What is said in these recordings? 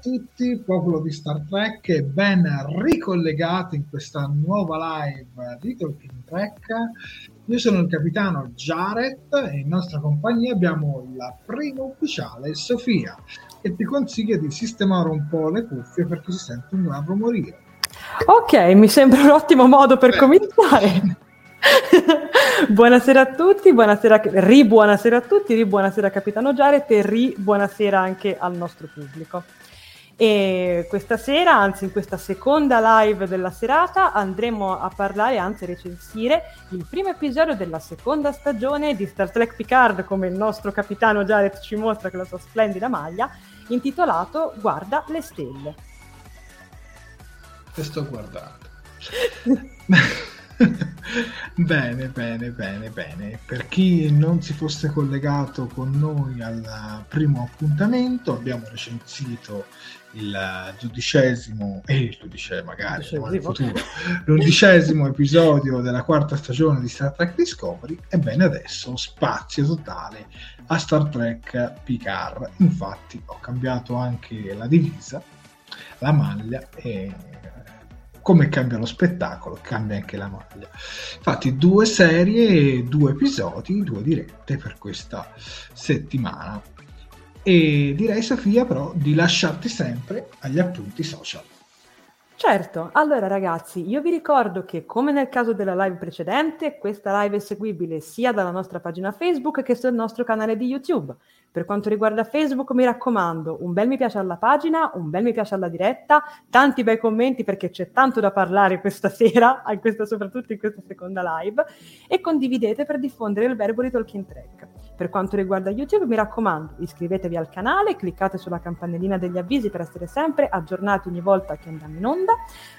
Tutti, popolo di Star Trek, e ben ricollegati in questa nuova live di Talking Trek. Io sono il capitano Jared e in nostra compagnia abbiamo la prima ufficiale, Sofia, che ti consiglia di sistemare un po' le cuffie perché si sente un gran rumorino. Ok, mi sembra un ottimo modo per Beh. cominciare. buonasera a tutti, buonasera, ri buonasera a tutti, ri buonasera Capitano Jared e ri buonasera anche al nostro pubblico. E questa sera, anzi in questa seconda live della serata, andremo a parlare, anzi a recensire, il primo episodio della seconda stagione di Star Trek Picard, come il nostro capitano Jared ci mostra con la sua splendida maglia, intitolato Guarda le stelle. Te sto guardando. bene, bene, bene, bene. Per chi non si fosse collegato con noi al primo appuntamento, abbiamo recensito il dodicesimo e il dodicesimo magari futuro, l'undicesimo episodio della quarta stagione di Star Trek Discovery ebbene adesso spazio totale a Star Trek Picard infatti ho cambiato anche la divisa la maglia e come cambia lo spettacolo, cambia anche la maglia. Infatti, due serie, due episodi, due dirette per questa settimana. E direi, Sofia, però, di lasciarti sempre agli appunti social. Certo, allora ragazzi, io vi ricordo che come nel caso della live precedente, questa live è seguibile sia dalla nostra pagina Facebook che sul nostro canale di YouTube. Per quanto riguarda Facebook, mi raccomando, un bel mi piace alla pagina, un bel mi piace alla diretta, tanti bei commenti perché c'è tanto da parlare questa sera, in questa, soprattutto in questa seconda live, e condividete per diffondere il verbo di Talking Track. Per quanto riguarda YouTube, mi raccomando, iscrivetevi al canale, cliccate sulla campanellina degli avvisi per essere sempre aggiornati ogni volta che andiamo in onda,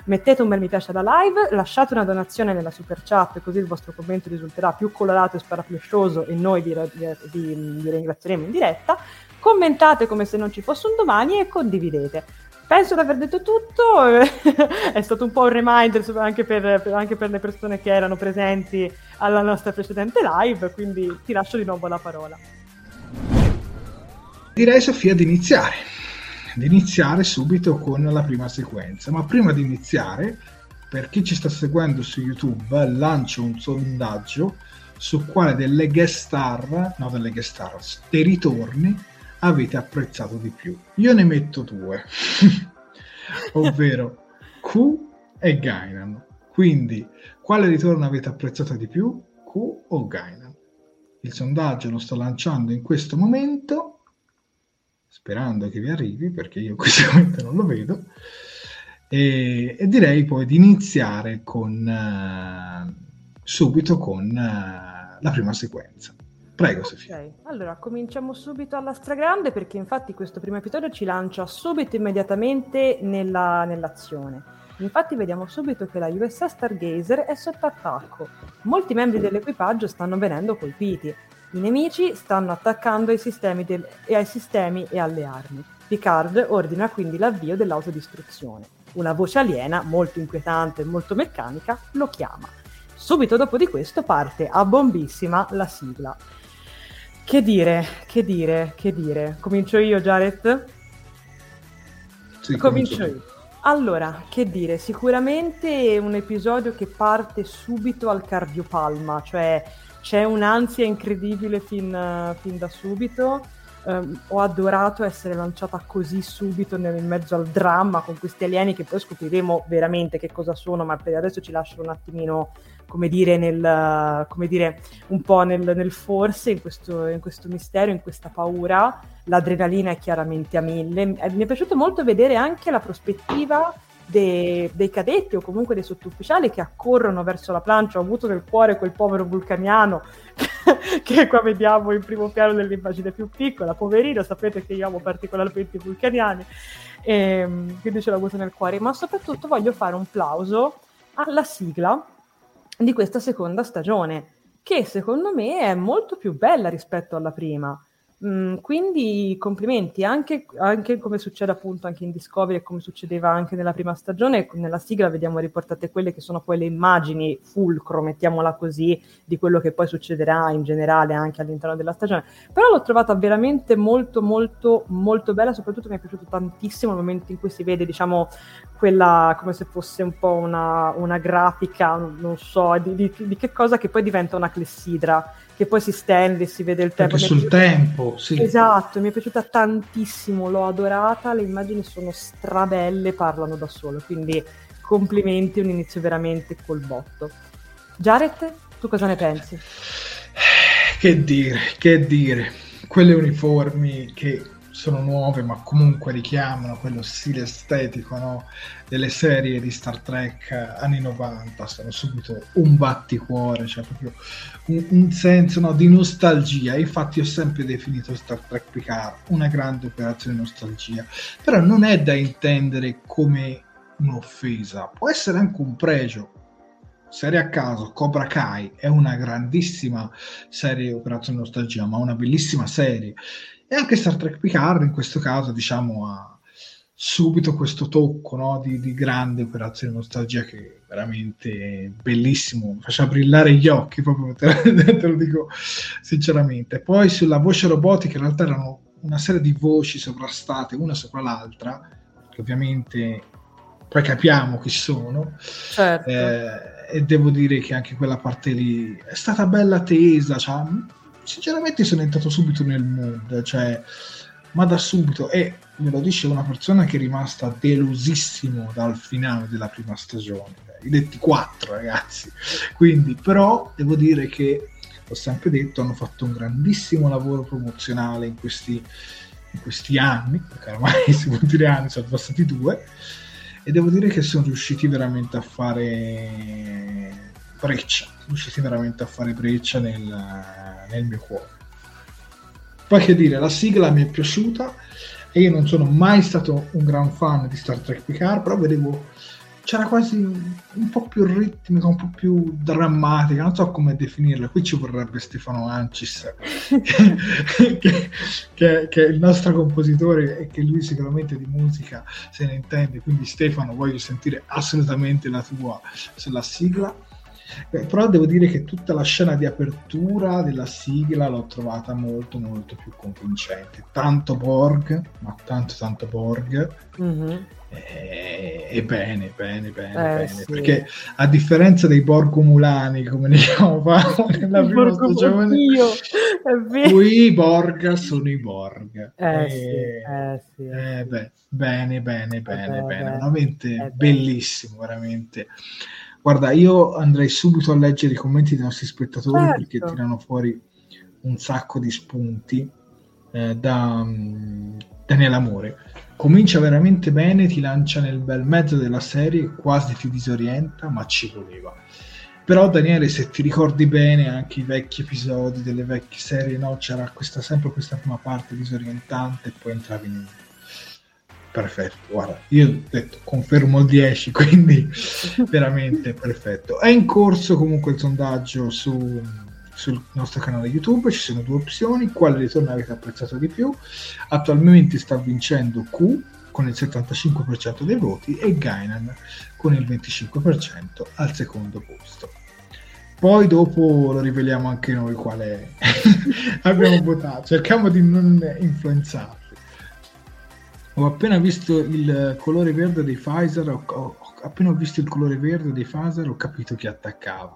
mettete un bel mi piace alla live, lasciate una donazione nella super chat così il vostro commento risulterà più colorato e sparaflescioso e noi vi, vi, vi, ringrazieremo in diretta, commentate come se non ci fosse un domani e condividete. Penso di aver detto tutto, è stato un po' un reminder anche per, anche per le persone che erano presenti alla nostra precedente live, quindi ti lascio di nuovo la parola. Direi Sofia di iniziare, di iniziare subito con la prima sequenza, ma prima di iniziare, per chi ci sta seguendo su YouTube, lancio un sondaggio su quale delle guest star, no delle guest stars, dei ritorni avete apprezzato di più. Io ne metto due, ovvero Q e Gainan. Quindi, quale ritorno avete apprezzato di più? Q o Gainan? Il sondaggio lo sto lanciando in questo momento, sperando che vi arrivi, perché io in questo momento non lo vedo. E, e direi poi di iniziare con uh, subito con uh, la prima sequenza. Prego, Sofia. Allora cominciamo subito alla stragrande perché infatti questo primo episodio ci lancia subito immediatamente nella, nell'azione. Infatti vediamo subito che la USS Stargazer è sotto attacco. Molti membri dell'equipaggio stanno venendo colpiti. I nemici stanno attaccando ai sistemi, del, e ai sistemi e alle armi. Picard ordina quindi l'avvio dell'autodistruzione. Una voce aliena, molto inquietante e molto meccanica, lo chiama. Subito dopo di questo parte a bombissima la sigla. Che dire, che dire, che dire. Comincio io, Jared? Sì, comincio io. Allora, che dire, sicuramente un episodio che parte subito al cardiopalma, cioè c'è un'ansia incredibile fin, fin da subito. Um, ho adorato essere lanciata così subito nel, in mezzo al dramma con questi alieni che poi scopriremo veramente che cosa sono, ma per adesso ci lascio un attimino come dire, nel, come dire un po' nel, nel forse, in questo, in questo, mistero, in questa paura. L'adrenalina è chiaramente a mille. Eh, mi è piaciuto molto vedere anche la prospettiva dei, dei cadetti o comunque dei sottufficiali che accorrono verso la plancia. Ho avuto nel cuore quel povero vulcaniano che qua vediamo in primo piano dell'immagine più piccola. Poverino, sapete che io amo particolarmente i vulcaniani, e, ehm, quindi ce l'ho avuto nel cuore. Ma soprattutto voglio fare un plauso alla sigla di questa seconda stagione, che secondo me è molto più bella rispetto alla prima. Mm, quindi complimenti anche, anche, come succede appunto anche in Discovery e come succedeva anche nella prima stagione, nella sigla vediamo riportate quelle che sono poi le immagini fulcro, mettiamola così, di quello che poi succederà in generale anche all'interno della stagione. Però l'ho trovata veramente molto molto molto bella, soprattutto mi è piaciuto tantissimo il momento in cui si vede diciamo quella come se fosse un po' una, una grafica, non so, di, di, di che cosa che poi diventa una clessidra che poi si stende, si vede il tempo. Perché sul tempo, sì. Esatto, mi è piaciuta tantissimo, l'ho adorata, le immagini sono strabelle, parlano da solo, quindi complimenti, un inizio veramente col botto. Jared, tu cosa ne pensi? Che dire, che dire, quelle uniformi che sono nuove ma comunque richiamano quello stile estetico no? delle serie di Star Trek anni 90 sono subito un batticuore cioè proprio un, un senso no, di nostalgia infatti ho sempre definito Star Trek Picard una grande operazione nostalgia però non è da intendere come un'offesa può essere anche un pregio serie a caso, Cobra Kai è una grandissima serie Operazione Nostalgia, ma una bellissima serie. E anche Star Trek Picard in questo caso, diciamo, ha subito questo tocco no, di, di, grande operazione nostalgia che è veramente bellissimo, faceva brillare gli occhi, proprio te, te lo dico sinceramente. Poi sulla voce robotica in realtà erano una serie di voci sovrastate una sopra l'altra, che ovviamente poi capiamo chi sono. Certo. Eh, e devo dire che anche quella parte lì è stata bella tesa, cioè, sinceramente sono entrato subito nel mood, cioè, ma da subito, e me lo dice una persona che è rimasta delusissimo dal finale della prima stagione, i detti 4 ragazzi, quindi però devo dire che ho sempre detto, hanno fatto un grandissimo lavoro promozionale in questi, in questi anni, perché ormai si può dire anni, sono passati due, e devo dire che sono riusciti veramente a fare breccia, riusciti veramente a fare breccia nel, nel mio cuore. Poi che dire, la sigla mi è piaciuta e io non sono mai stato un gran fan di Star Trek Picard, però vedevo c'era quasi un po' più ritmica, un po' più drammatica, non so come definirla. Qui ci vorrebbe Stefano Ancis, che, che, che, è il nostro compositore e che lui sicuramente di musica se ne intende. Quindi Stefano, voglio sentire assolutamente la tua sulla sigla. Beh, però devo dire che tutta la scena di apertura della sigla l'ho trovata molto molto più convincente. Tanto Borg, ma tanto tanto Borg. Mm-hmm. E, e, bene, bene, bene, eh, bene. Sì. Perché a differenza dei Borg Mulani, come ne chiamavamo nella prima stagione, qui i Borg sono i Borg. Eh, e, sì, eh, sì, eh, beh, bene, bene, bene, bene. bene. Veramente bellissimo, veramente. Guarda, io andrei subito a leggere i commenti dei nostri spettatori certo. perché tirano fuori un sacco di spunti eh, da um, Daniele Amore. Comincia veramente bene, ti lancia nel bel mezzo della serie, quasi ti disorienta, ma ci voleva. Però Daniele, se ti ricordi bene anche i vecchi episodi delle vecchie serie, no? c'era questa, sempre questa prima parte disorientante e poi entravi in perfetto. Guarda, io ho detto confermo il 10, quindi veramente perfetto. È in corso comunque il sondaggio su, sul nostro canale YouTube, ci sono due opzioni, quale ritorno avete apprezzato di più. Attualmente sta vincendo Q con il 75% dei voti e Gainan con il 25% al secondo posto. Poi dopo lo riveliamo anche noi quale abbiamo votato. Cerchiamo di non influenzare ho appena visto il colore verde dei Pfizer, ho, ho, appena visto il colore verde dei Pfizer ho capito chi attaccava.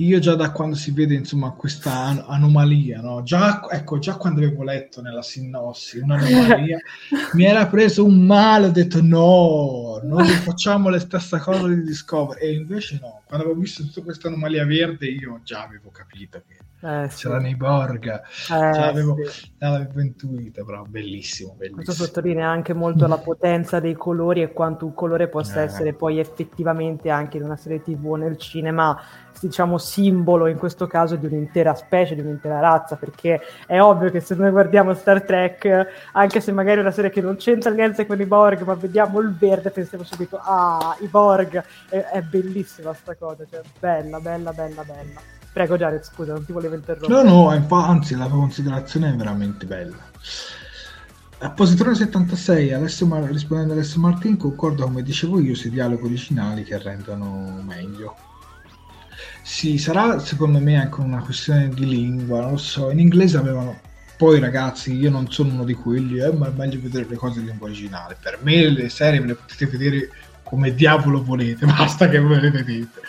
Io già da quando si vede insomma questa an- anomalia, no? già, ecco, già quando avevo letto nella sinossi un'anomalia, mi era preso un male, ho detto no, non facciamo la stessa cosa di Discovery, e invece no, quando avevo visto tutta questa anomalia verde io già avevo capito che eh, sì. c'era nei Borg, eh, l'avevo, sì. l'avevo intuita, però bellissimo, bellissimo. Questo sottolinea anche molto la potenza dei colori e quanto un colore possa eh. essere poi effettivamente anche in una serie tv o nel cinema diciamo simbolo in questo caso di un'intera specie, di un'intera razza, perché è ovvio che se noi guardiamo Star Trek, anche se magari è una serie che non c'entra niente con i Borg, ma vediamo il verde, pensiamo subito, ah, i Borg, è, è bellissima sta cosa, cioè bella, bella, bella, bella. Prego Jared, scusa, non ti volevo interrompere. No, no, anzi, la tua considerazione è veramente bella. A Positrone 76, Alessio Mar- rispondendo a Alessio Martin, concordo come dicevo io sui dialoghi originali che rendono meglio. Sì, sarà secondo me anche una questione di lingua, non lo so. In inglese avevano. Poi ragazzi, io non sono uno di quelli, eh, ma è meglio vedere le cose in lingua originale. Per me le serie ve le potete vedere come diavolo volete, basta che voi le vedete.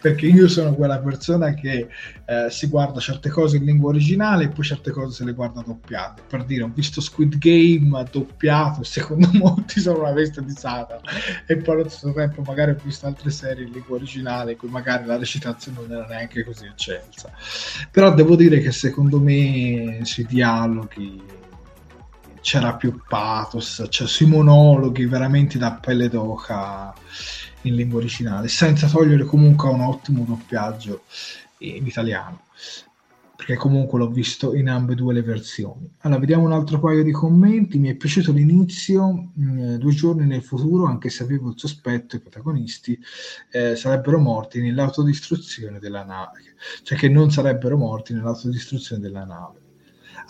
Perché io sono quella persona che eh, si guarda certe cose in lingua originale e poi certe cose se le guarda doppiate. Per dire, ho visto Squid Game doppiato, secondo molti sono una veste di Satana. E poi allo stesso tempo magari ho visto altre serie in lingua originale in cui magari la recitazione non era neanche così eccelsa. Però devo dire che secondo me sui dialoghi c'era più pathos, cioè sui monologhi veramente da pelle d'oca in lingua originale, senza togliere comunque un ottimo doppiaggio in italiano, perché comunque l'ho visto in ambedue le versioni. Allora, vediamo un altro paio di commenti. Mi è piaciuto l'inizio, mh, mm, due giorni nel futuro, anche se avevo il sospetto i protagonisti eh, sarebbero morti nell'autodistruzione della nave, cioè che non sarebbero morti nell'autodistruzione della nave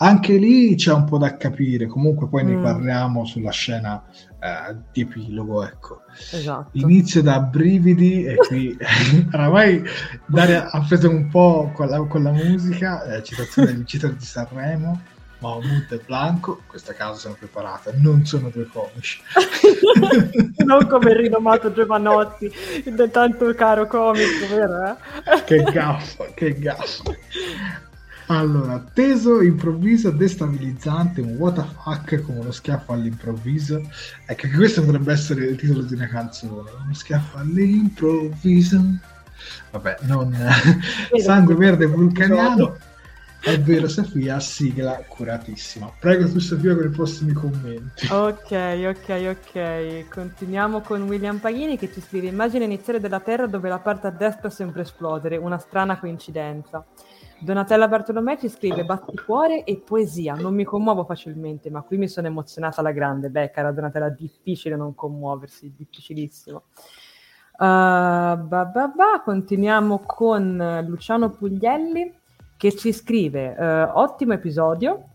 anche lì c'è un po' da capire, comunque poi mm. ne parliamo sulla scena eh, di epilogo, ecco. Esatto. Inizio da brividi e qui oramai Daria ha preso un po' con la, con la musica, eh, citazione del vincitore di Sanremo. Mahmoud e Blanco, in questo caso sono preparata, non sono due comici. non come il rinomato Giovanotti, del tanto caro comico, vero? Eh? che gaffa, che gaffa. Allora, teso, improvviso, destabilizzante, un what the fuck come uno schiaffo all'improvviso. Ecco che questo potrebbe essere il titolo di una canzone. Uno schiaffo all'improvviso. Vabbè, non... Sangue verde vulcaniano. È vero, Sofia, sigla curatissima. Prego tu, Sofia, con i prossimi commenti. Ok, ok, ok. Continuiamo con William Paghini che ci scrive: Immagine iniziale della Terra dove la parte a destra sembra esplodere, una strana coincidenza. Donatella Bartolomei ci scrive batticuore e poesia. Non mi commuovo facilmente, ma qui mi sono emozionata alla grande. Beh, cara Donatella, difficile non commuoversi, difficilissimo. Uh, bah, bah, bah. Continuiamo con Luciano Puglielli che ci scrive uh, ottimo episodio.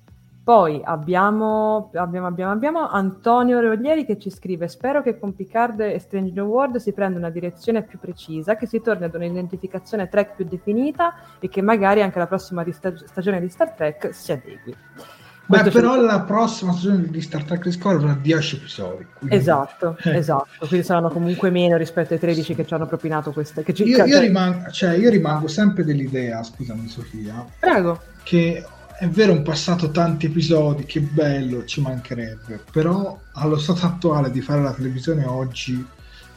Poi abbiamo, abbiamo, abbiamo, abbiamo, Antonio Roglieri che ci scrive: Spero che con Picard e Strange New World si prenda una direzione più precisa, che si torni ad un'identificazione track più definita e che magari anche la prossima di stag- stagione di Star Trek si adegui. Beh, però la prossima stagione di Star Trek Discovery avrà 10 episodi. Quindi... Esatto, eh. esatto. Quindi saranno comunque meno rispetto ai 13 che ci hanno propinato queste. Che ci... io, io, cioè rimango, cioè, io rimango sempre dell'idea, scusami Sofia. Prego. Che è vero, un passato tanti episodi, che bello, ci mancherebbe. Però allo stato attuale di fare la televisione oggi,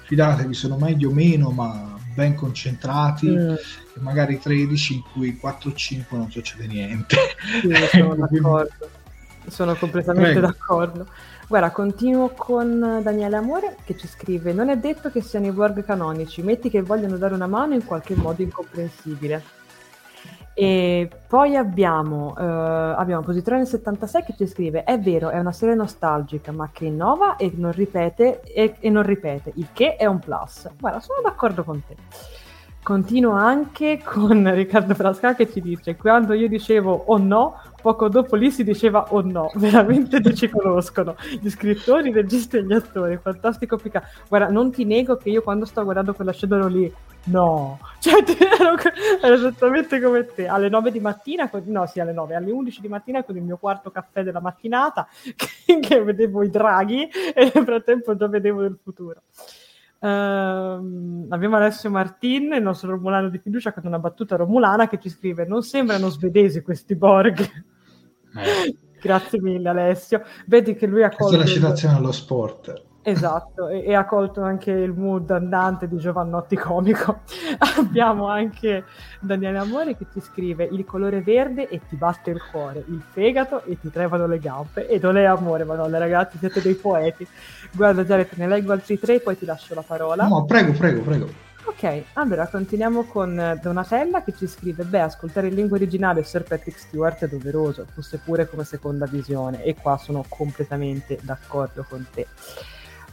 fidatevi, sono meglio o meno, ma ben concentrati, mm. magari 13 in cui 4 o 5 non succede niente. Sì, sono d'accordo. Sono completamente Prego. d'accordo. Guarda, continuo con Daniele Amore che ci scrive: Non è detto che siano i Borg canonici, metti che vogliono dare una mano in qualche modo incomprensibile. E poi abbiamo, uh, abbiamo Positrone 76 che ci scrive: È vero, è una serie nostalgica, ma che innova e non ripete, e, e non ripete, il che è un plus. Guarda, sono d'accordo con te. Continuo anche con Riccardo Frasca che ci dice: Quando io dicevo oh no, poco dopo lì si diceva oh no, veramente ci conoscono gli scrittori, i registi e gli attori. Fantastico Picca. Guarda, non ti nego che io quando sto guardando quella scena lì, no, cioè ero, ero, esattamente come te. Alle 9 di mattina, no, sì, alle 9, alle 11 di mattina con il mio quarto caffè della mattinata, che, che vedevo i draghi e nel frattempo già vedevo il futuro. Uh, abbiamo Alessio Martin, il nostro romulano di fiducia, con una battuta romulana che ci scrive: Non sembrano svedesi questi Borg. Eh. Grazie mille, Alessio. Vedi che lui ha colto. Questa è la citazione allo sport. Esatto, e, e, ha colto anche il mood andante di Giovannotti comico. Abbiamo anche Daniele Amore che ti scrive il colore verde e ti batte il cuore, il fegato e ti tremano le gambe. Ed Olè Amore, madonna ragazzi, siete dei poeti. Guarda Jared, ne leggo altri tre, poi ti lascio la parola. No, prego, prego, prego. Ok, allora continuiamo con Donatella che ci scrive: Beh, ascoltare in lingua originale Sir Patrick Stewart è doveroso, fosse pure come seconda visione, e qua sono completamente d'accordo con te.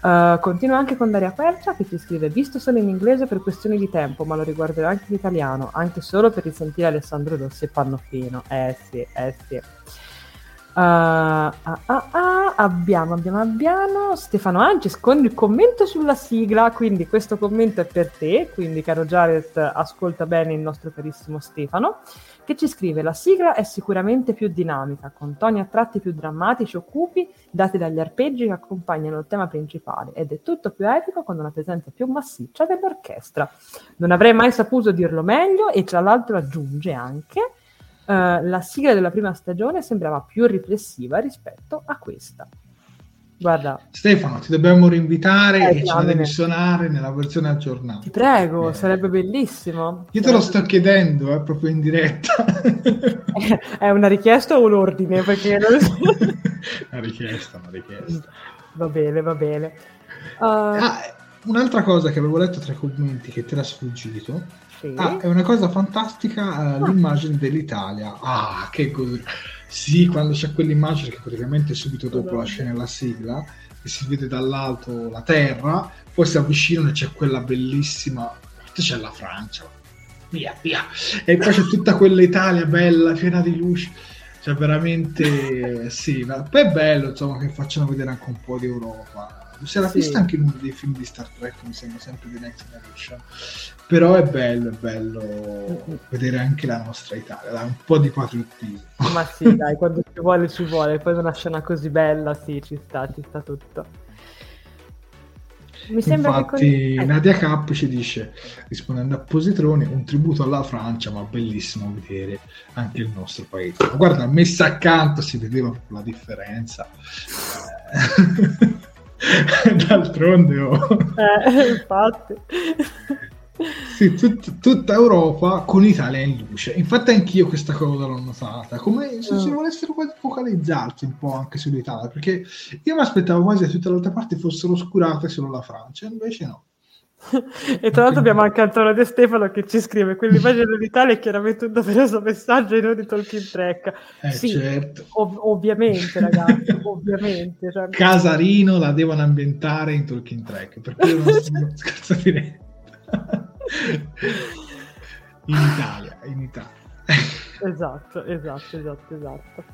Uh, continua anche con Daria Quercia che ci scrive: Visto solo in inglese per questioni di tempo, ma lo riguarderò anche in italiano, anche solo per risentire Alessandro Rossi e Pannofino. Eh sì, eh sì. Uh, ah, ah, ah, abbiamo, abbiamo, abbiamo Stefano Ancis con il commento sulla sigla. Quindi, questo commento è per te. Quindi, caro Jared, ascolta bene il nostro carissimo Stefano che ci scrive: La sigla è sicuramente più dinamica, con toni a tratti più drammatici o cupi, dati dagli arpeggi che accompagnano il tema principale, ed è tutto più epico con una presenza più massiccia dell'orchestra. Non avrei mai saputo dirlo meglio, e tra l'altro aggiunge anche Uh, la sigla della prima stagione sembrava più riflessiva rispetto a questa. Guarda. Stefano, ti dobbiamo rinvitare eh, e la devi suonare nella versione aggiornata. Ti prego, eh. sarebbe bellissimo. Io te lo sto chiedendo, eh, proprio in diretta. È una richiesta o un ordine? Perché non... una richiesta, una richiesta. Va bene, va bene. Uh... Ah, un'altra cosa che avevo letto tra i commenti che ti era sfuggito sì. Ah, è una cosa fantastica uh, l'immagine dell'Italia. Ah, che godo. Sì, quando c'è quell'immagine che praticamente subito dopo la scena e la sigla, e si vede dall'alto la terra, poi si avvicinano e c'è quella bellissima... C'è la Francia, via, via. E poi c'è tutta quell'Italia bella, piena di luci. Cioè, veramente sì, ma poi è bello insomma che facciano vedere anche un po' di Europa si era sì. vista anche in uno dei film di Star Trek, mi sembra sempre di Next Generation. Però è bello, è bello mm-hmm. vedere anche la nostra Italia, dai, un po' di patriottismo. Ma sì, dai, quando ci vuole, ci vuole. Poi una scena così bella, sì, ci sta, ci sta tutto. Mi Infatti, con... Nadia Cap ci dice, rispondendo a Positroni, un tributo alla Francia, ma bellissimo vedere anche il nostro paese. Ma guarda, messa accanto si vedeva la differenza. D'altronde, oh. Eh, infatti. sì, tut- tutta Europa con Italia in luce. Infatti anch'io questa cosa l'ho notata, come se si mm. volessero focalizzarsi un po' anche sull'Italia, perché io mi aspettavo quasi che tutte le altre parti fossero oscurate solo la Francia, invece no. e tra l'altro abbiamo anche Antonio De Stefano che ci scrive quell'immagine dell'Italia è chiaramente un doveroso messaggio in di Talking Track eh, sì, certo. ov- ovviamente ragazzi ovviamente cioè... Casarino la devono ambientare in Talking Track perché io non sono scherzo in Italia in Italia. Esatto esatto esatto esatto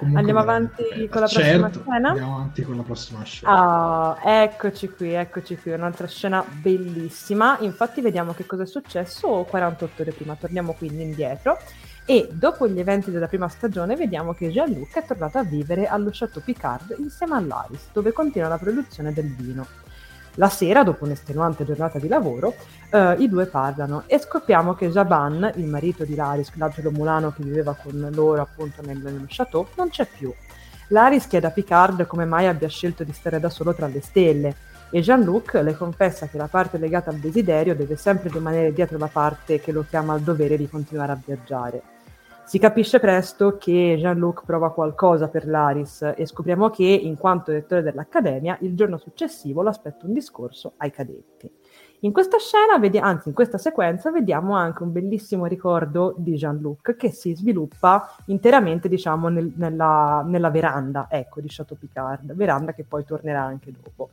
Comunque andiamo avanti bene. con la certo, prossima scena. Andiamo avanti con la prossima scena. Ah, eccoci qui, eccoci qui, un'altra scena bellissima. Infatti vediamo che cosa è successo 48 ore prima. Torniamo quindi indietro e dopo gli eventi della prima stagione vediamo che Jean-Luc è tornato a vivere allo Chateau Picard insieme all'Aris, dove continua la produzione del vino. La sera, dopo un'estenuante giornata di lavoro, eh, i due parlano e scopriamo che Jaban, il marito di Laris, l'angelo mulano che viveva con loro appunto nel, nello chateau, non c'è più. Laris chiede a Picard come mai abbia scelto di stare da solo tra le stelle e Jean-Luc le confessa che la parte legata al desiderio deve sempre rimanere dietro la parte che lo chiama al dovere di continuare a viaggiare. Si capisce presto che Jean-Luc prova qualcosa per Laris e scopriamo che, in quanto rettore dell'Accademia, il giorno successivo l'aspetta un discorso ai cadetti. In questa scena, vedi- anzi in questa sequenza, vediamo anche un bellissimo ricordo di Jean-Luc che si sviluppa interamente, diciamo, nel, nella, nella, veranda, ecco, di Chateau Picard, veranda che poi tornerà anche dopo.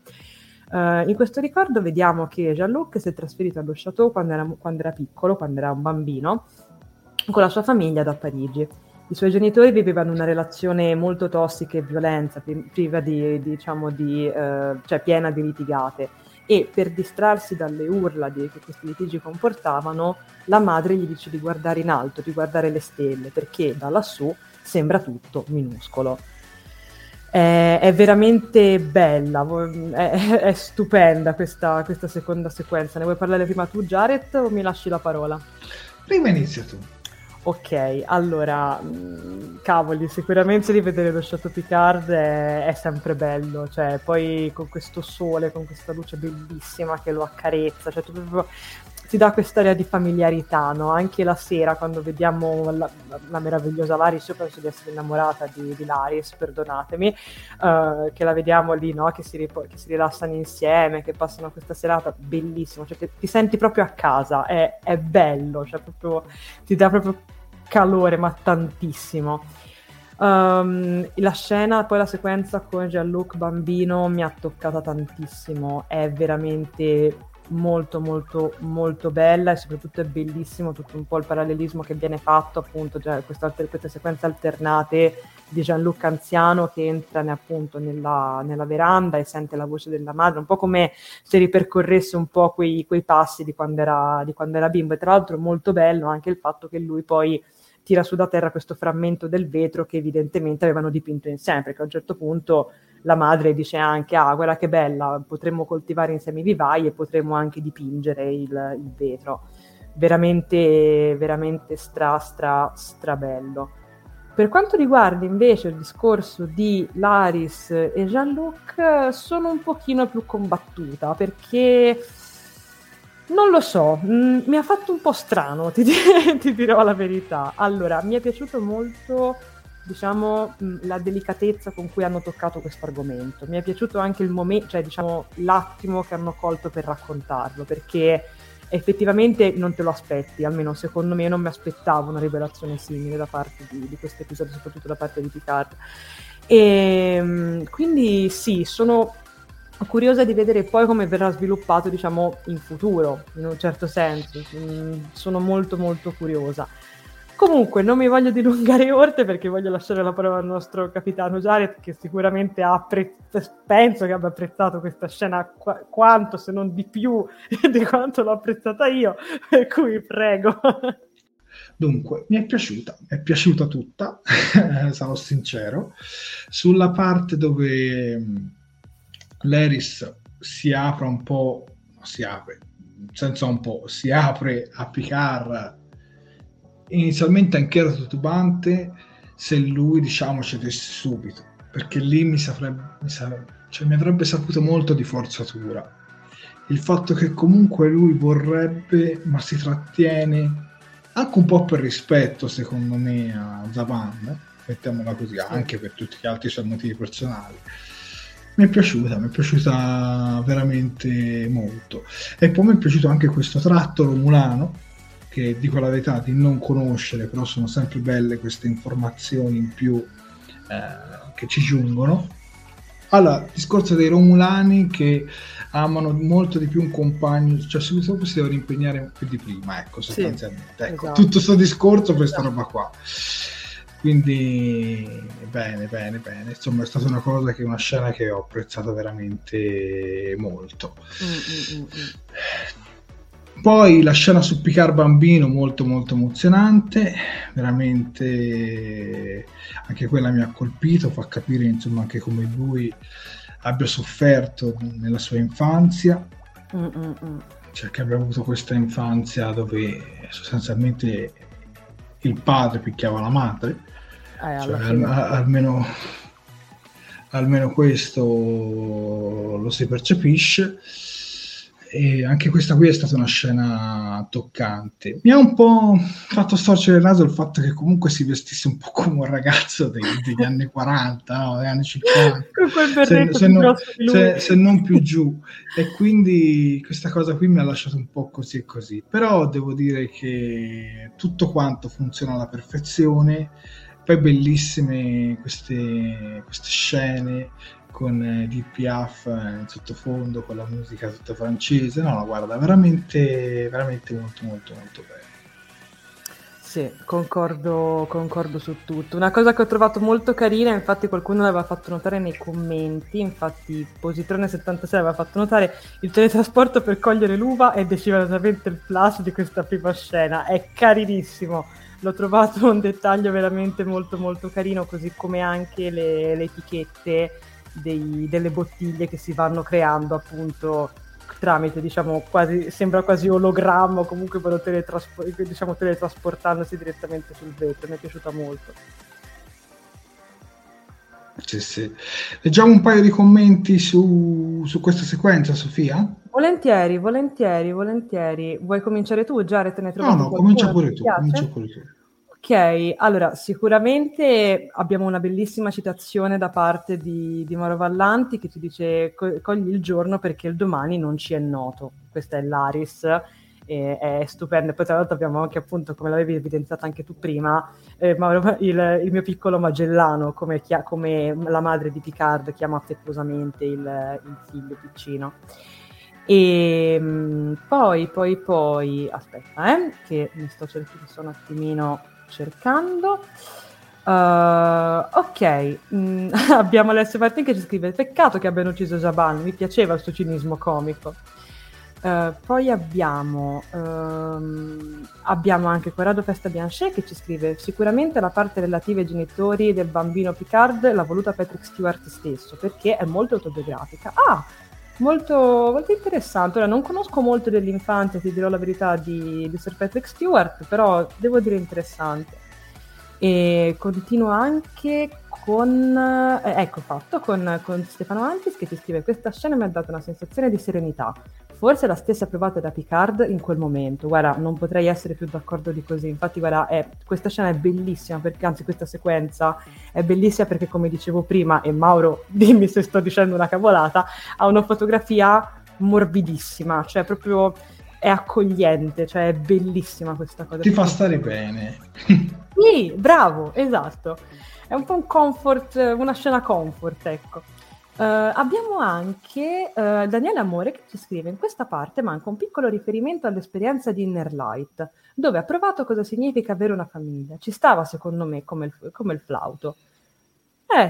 Uh, in questo ricordo vediamo che Jean-Luc si è trasferito allo Chateau quando era, quando era piccolo, quando era un bambino, con la sua famiglia da Parigi. I suoi genitori vivevano una relazione molto tossica e violenza, priva di, diciamo, di, eh, cioè piena di litigate. E per distrarsi dalle urla di, che questi litigi comportavano, la madre gli dice di guardare in alto, di guardare le stelle, perché da lassù sembra tutto minuscolo. È, è veramente bella, è, è stupenda questa, questa seconda sequenza. Ne vuoi parlare prima tu, Jared, o mi lasci la parola? Prima inizia tu. Ok, allora, mh, cavoli, sicuramente rivedere lo Chateau Picard è, è, sempre bello, cioè poi con questo sole, con questa luce bellissima che lo accarezza, cioè proprio ti dà quest'area di familiarità, no? Anche la sera quando vediamo la, la meravigliosa Laris, io penso di essere innamorata di, di Laris, perdonatemi, uh, che la vediamo lì, no? Che si, ripo- che si, rilassano insieme, che passano questa serata, bellissimo, cioè ti, ti senti proprio a casa, è, è bello, cioè proprio, ti dà proprio calore, ma tantissimo. Um, la scena, poi la sequenza con Jean-Luc bambino mi ha toccata tantissimo, è veramente molto molto molto bella e soprattutto è bellissimo tutto un po' il parallelismo che viene fatto appunto cioè queste, queste sequenze alternate di Jean-Luc anziano che entra appunto nella, nella, veranda e sente la voce della madre un po' come se ripercorresse un po' quei, quei passi di quando, era, di quando era bimbo e tra l'altro molto bello anche il fatto che lui poi tira su da terra questo frammento del vetro che evidentemente avevano dipinto insieme, perché a un certo punto la madre dice anche, ah, guarda che bella, potremmo coltivare insieme i vivai e potremmo anche dipingere il, il vetro. Veramente, veramente stra, stra, stra bello. Per quanto riguarda invece il discorso di Laris e Jean-Luc, sono un pochino più combattuta perché non lo so, mm, mi ha fatto un po' strano, ti, ti, dirò la verità. Allora, mi è piaciuto molto, diciamo, mm, la delicatezza con cui hanno toccato questo argomento. Mi è piaciuto anche il momento, cioè, diciamo, l'attimo che hanno colto per raccontarlo, perché effettivamente non te lo aspetti, almeno secondo me non mi aspettavo una rivelazione simile da parte di, di questo episodio, soprattutto da parte di Picard. E ehm, quindi sì, sono curiosa di vedere poi come verrà sviluppato, diciamo, in futuro, in un certo senso. Mm, sono molto molto curiosa. Comunque, non mi voglio dilungare oltre perché voglio lasciare la parola al nostro capitano Jared, che sicuramente ha apprezzato, penso che abbia apprezzato questa scena qu- quanto, se non di più, di quanto l'ho apprezzata io, per cui prego. Dunque, mi è piaciuta, mi è piaciuta tutta, sarò sincero, sulla parte dove l'Eris si apre un po', si apre, senza un po', si apre a Picard inizialmente anche era titubante se lui diciamo cedesse subito perché lì mi, saprebbe, mi, saprebbe, cioè, mi avrebbe saputo molto di forzatura il fatto che comunque lui vorrebbe, ma si trattiene anche un po' per rispetto, secondo me, a Zavan, mettiamola così, sì. anche per tutti gli altri suoi motivi personali. Mi è piaciuta, mi è piaciuta veramente molto. E poi mi è piaciuto anche questo tratto romulano, che dico la verità di non conoscere, però sono sempre belle queste informazioni in più eh, che ci giungono. Allora, il discorso dei Romulani che amano molto di più un compagno, cioè subito si devono impegnare più di prima, ecco, sostanzialmente. Sì, ecco, esatto. Tutto questo discorso per questa esatto. roba qua. Quindi bene, bene, bene. Insomma, è stata una cosa che una scena che ho apprezzato veramente molto. Mm, mm, mm. mm. Poi la scena su Picard bambino molto molto emozionante, veramente anche quella mi ha colpito, fa capire insomma anche come lui abbia sofferto nella sua infanzia, Mm-mm. cioè che abbia avuto questa infanzia dove sostanzialmente il padre picchiava la madre, eh, cioè, al, almeno, almeno questo lo si percepisce e anche questa qui è stata una scena toccante. Mi ha un po' fatto storcere il naso il fatto che comunque si vestisse un po' come un ragazzo dei, degli anni 40, no? degli anni 50, se, se, non, se, se, non, più giù. E quindi questa cosa qui mi ha lasciato un po' così e così. Però devo dire che tutto quanto funziona alla perfezione. Poi bellissime queste, queste scene con Deep Piaf in sottofondo, con la musica tutta francese, no, guarda, veramente, veramente molto, molto, molto bello. Sì, concordo, concordo su tutto. Una cosa che ho trovato molto carina, infatti qualcuno l'aveva fatto notare nei commenti, infatti Positrone76 aveva fatto notare il teletrasporto per cogliere l'uva è decisamente il plus di questa prima scena, è carinissimo. L'ho trovato un dettaglio veramente molto molto carino, così come anche le, le etichette dei, delle bottiglie che si vanno creando appunto tramite, diciamo, quasi, sembra quasi ologramma o comunque vanno teletraspo- diciamo, teletrasportandosi direttamente sul vetro. Mi è piaciuta molto. Sì, sì. Leggiamo un paio di commenti su, su questa sequenza, Sofia? Volentieri, volentieri, volentieri. Vuoi cominciare tu, Jared? Ne no, no, comincia pure tu, comincia pure tu. Ok, allora sicuramente abbiamo una bellissima citazione da parte di, di Mauro Vallanti che ci dice cogli il giorno perché il domani non ci è noto. Questa è l'Aris, e è stupenda. Poi tra l'altro abbiamo anche appunto, come l'avevi evidenziato anche tu prima, eh, Mauro, il, il, mio piccolo Magellano, come, chia- come, la madre di Picard chiama affettuosamente il, il figlio piccino. E ehm, poi, poi, poi, aspetta, eh, che mi sto cercando, sto un attimino cercando. Uh, ok, mm, abbiamo Alessio Martin che ci scrive: Peccato che abbiano ucciso Jaban, mi piaceva il suo cinismo comico. Uh, poi abbiamo, um, abbiamo anche Corrado Festa Bianchet che ci scrive: Sicuramente la parte relativa ai genitori del bambino Picard l'ha voluta Patrick Stewart stesso perché è molto autobiografica. Ah, molto, molto interessante. Ora, non conosco molto dell'infanzia, ti dirò la verità, di, di Sir Patrick Stewart, però devo dire interessante. E continuo anche con, eh, ecco fatto, con, con Stefano Antis che ti scrive questa scena mi ha dato una sensazione di serenità, forse la stessa provata da Picard in quel momento. Guarda, non potrei essere più d'accordo di così. Infatti, guarda, è, questa scena è bellissima, perché, anzi, questa sequenza è bellissima perché, come dicevo prima, e Mauro, dimmi se sto dicendo una cavolata, ha una fotografia morbidissima, cioè proprio è accogliente, cioè è bellissima questa cosa. Ti fa stare bene. sì, bravo, esatto. È un po' un comfort, una scena comfort, ecco. Uh, abbiamo anche uh, Daniele Amore che ci scrive: In questa parte manca un piccolo riferimento all'esperienza di Inner Light, dove ha provato cosa significa avere una famiglia. Ci stava, secondo me, come il, come il flauto. Eh,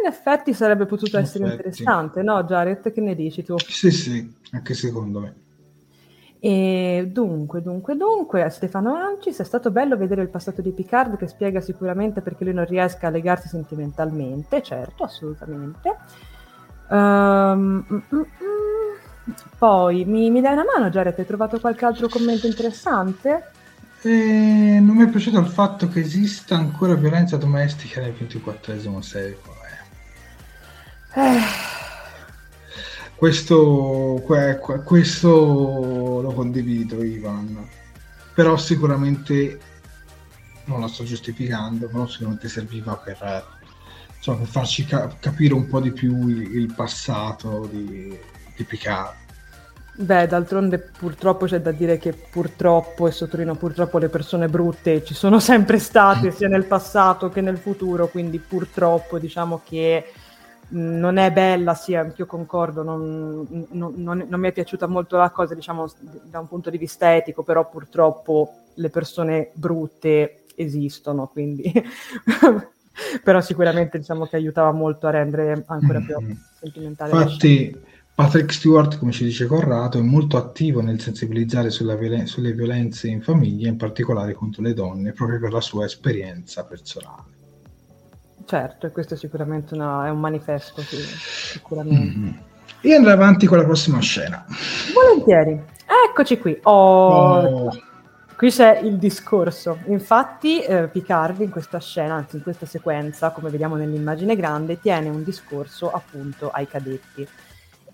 in effetti sarebbe potuto in essere effetti. interessante, no, Jared? Che ne dici tu? Sì, sì, anche secondo me. E dunque, dunque, dunque, Stefano Ancis, è stato bello vedere il passato di Picard che spiega sicuramente perché lui non riesca a legarsi sentimentalmente, certo, assolutamente. Um, mm, mm, mm. Poi, mi, mi, dai una mano Jared, hai trovato qualche altro commento interessante? Eh, non mi è piaciuto il fatto che esista ancora violenza domestica nel XXIV secolo. Eh. Eh questo, que, questo lo condivido, Ivan. Però sicuramente non la sto giustificando, però sicuramente serviva per, insomma, per farci ca- capire un po' di più il, il passato di, di Picard. Beh, d'altronde purtroppo c'è da dire che purtroppo, e sottolineo purtroppo, le persone brutte ci sono sempre state sia nel passato che nel futuro, quindi purtroppo diciamo che non è bella, sì, io concordo, non, non, non, non, mi è piaciuta molto la cosa, diciamo, da un punto di vista etico, però purtroppo le persone brutte esistono, quindi... però sicuramente diciamo che aiutava molto a rendere ancora più mm-hmm. sentimentale. Infatti Patrick Stewart, come ci dice Corrado, è molto attivo nel sensibilizzare violen- sulle violenze in famiglia, in particolare contro le donne, proprio per la sua esperienza personale. Certo, e questo è sicuramente una, è un manifesto, sì, sicuramente. Mm-hmm. E andrei avanti con la prossima scena. Volentieri. Eccoci qui. Oh, oh. Qui c'è il discorso. Infatti, eh, Picard in questa scena, anzi in questa sequenza, come vediamo nell'immagine grande, tiene un discorso appunto ai cadetti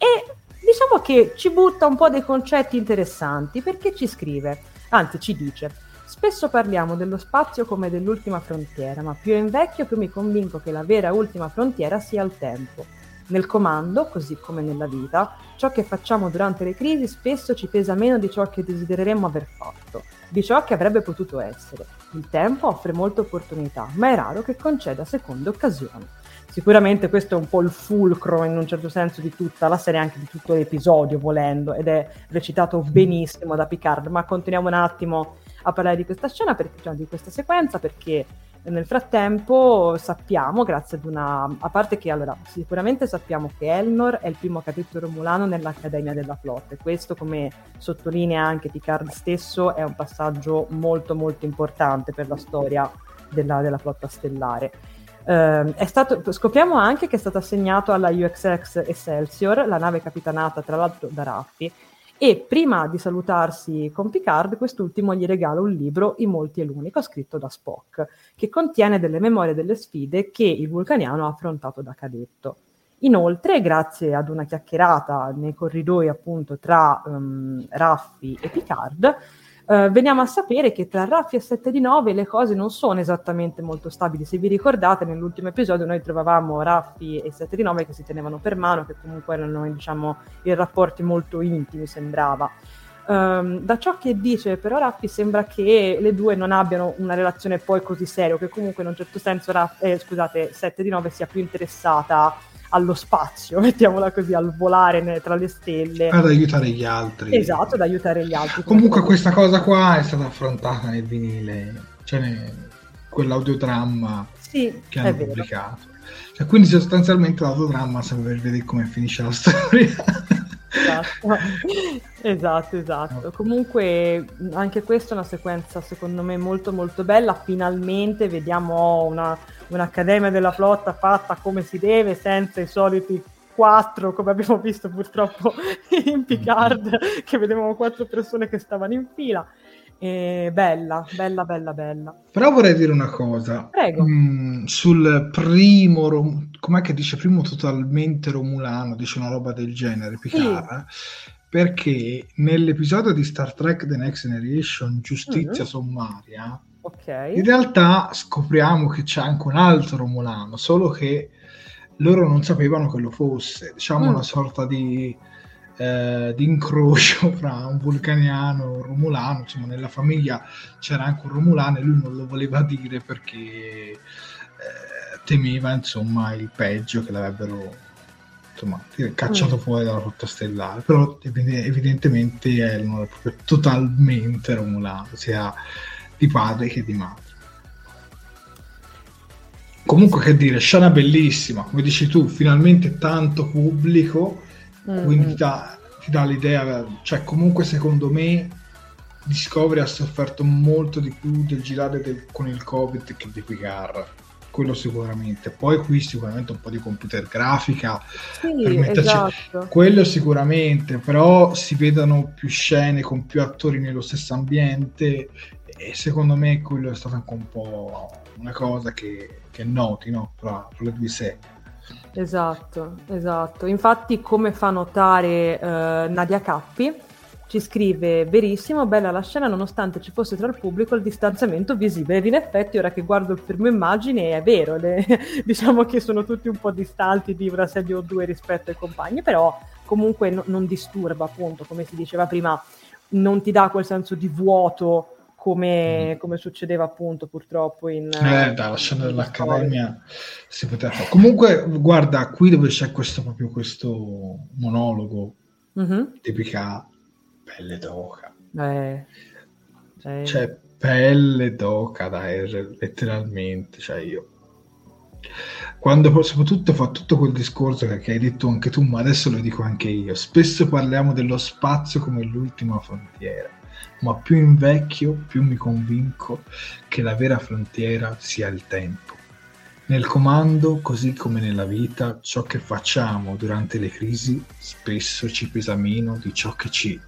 e diciamo che ci butta un po' dei concetti interessanti perché ci scrive, anzi ci dice, spesso parliamo dello spazio come dell'ultima frontiera, ma più invecchio più mi convinco che la vera ultima frontiera sia il tempo. Nel comando, così come nella vita, ciò che facciamo durante le crisi spesso ci pesa meno di ciò che desidereremmo aver fatto, di ciò che avrebbe potuto essere. Il tempo offre molte opportunità, ma è raro che conceda seconde occasioni. Sicuramente questo è un po' il fulcro in un certo senso di tutta la serie, anche di tutto l'episodio volendo, ed è recitato benissimo da Picard, ma continuiamo un attimo a parlare di questa scena, perché, cioè, di questa sequenza, perché nel frattempo sappiamo, grazie ad una... a parte che allora sicuramente sappiamo che Elnor è il primo capitolo romulano nell'Accademia della Flotta e questo come sottolinea anche Picard stesso è un passaggio molto molto importante per la storia della, della flotta stellare. Uh, stato, scopriamo anche che è stato assegnato alla UXX Excelsior, la nave capitanata tra l'altro da Raffi, e prima di salutarsi con Picard, quest'ultimo gli regala un libro, I molti e l'unico, scritto da Spock, che contiene delle memorie delle sfide che il vulcaniano ha affrontato da cadetto. Inoltre, grazie ad una chiacchierata nei corridoi appunto tra um, Raffi e Picard, Uh, veniamo a sapere che tra Raffi e 7 di 9 le cose non sono esattamente molto stabili. Se vi ricordate, nell'ultimo episodio noi trovavamo Raffi e 7 di 9 che si tenevano per mano, che comunque erano diciamo, in rapporti molto intimi, sembrava. Um, da ciò che dice però Raffi sembra che le due non abbiano una relazione poi così seria, che comunque in un certo senso Raffi, eh, scusate, 7 di 9 sia più interessata allo spazio, mettiamola così, al volare tra le stelle. Ad aiutare gli altri. Esatto, ad aiutare gli altri. Comunque questa cosa qua è stata affrontata nel vinile, cioè nel, quell'audiodramma sì, che hanno pubblicato. Cioè, quindi sostanzialmente l'audiodrama serve per vedere come finisce la storia. Esatto, esatto, esatto. Comunque anche questa è una sequenza secondo me molto molto bella. Finalmente vediamo una, un'accademia della flotta fatta come si deve, senza i soliti quattro, come abbiamo visto purtroppo in Picard, che vedevamo quattro persone che stavano in fila. E bella, bella, bella, bella. Però vorrei dire una cosa. Prego. Mm, sul primo, rom- com'è che dice primo totalmente romulano, dice una roba del genere, Picard. Sì. Perché nell'episodio di Star Trek The Next Generation, Giustizia uh-huh. Sommaria, okay. in realtà scopriamo che c'è anche un altro romulano, solo che loro non sapevano che lo fosse. Diciamo mm. una sorta di eh, di incrocio fra un vulcaniano e un romulano, insomma nella famiglia c'era anche un romulano e lui non lo voleva dire perché eh, temeva insomma il peggio che l'avrebbero insomma, cacciato mm. fuori dalla rotta stellare, però evidentemente erano proprio totalmente romulano, sia di padre che di madre. Comunque, che dire, scena bellissima, come dici tu, finalmente tanto pubblico mm-hmm. quindi ti dà, ti dà, l'idea, cioè comunque secondo me Discovery ha sofferto molto di più del girare del, con il Covid che di Picard quello sicuramente. Poi qui sicuramente un po' di computer grafica sì, esatto. quello sicuramente, però si vedono più scene con più attori nello stesso ambiente e secondo me quello è stato anche un po' una cosa che, che noti no? tra, tra le due serie. Esatto, esatto. Infatti, come fa notare uh, Nadia Cappi, ci scrive verissimo, bella la scena nonostante ci fosse tra il pubblico il distanziamento visibile ed in effetti ora che guardo il fermo immagine è vero, le, diciamo che sono tutti un po' distanti di una sedia o due rispetto ai compagni, però comunque no, non disturba appunto, come si diceva prima, non ti dà quel senso di vuoto come, mm. come, succedeva appunto purtroppo in... Eh, dalla scena dell'Accademia si poteva fare. Comunque, guarda, qui dove c'è questo proprio questo monologo mm-hmm. di Picard, pelle d'oca. Eh, eh. Cioè, pelle d'oca, dai, letteralmente, cioè io... Quando soprattutto fa tutto quel discorso che, che hai detto anche tu, ma adesso lo dico anche io, spesso parliamo dello spazio come l'ultima frontiera ma più invecchio più mi convinco che la vera frontiera sia il tempo. Nel comando, così come nella vita, ciò che facciamo durante le crisi spesso ci pesa meno di ciò che ci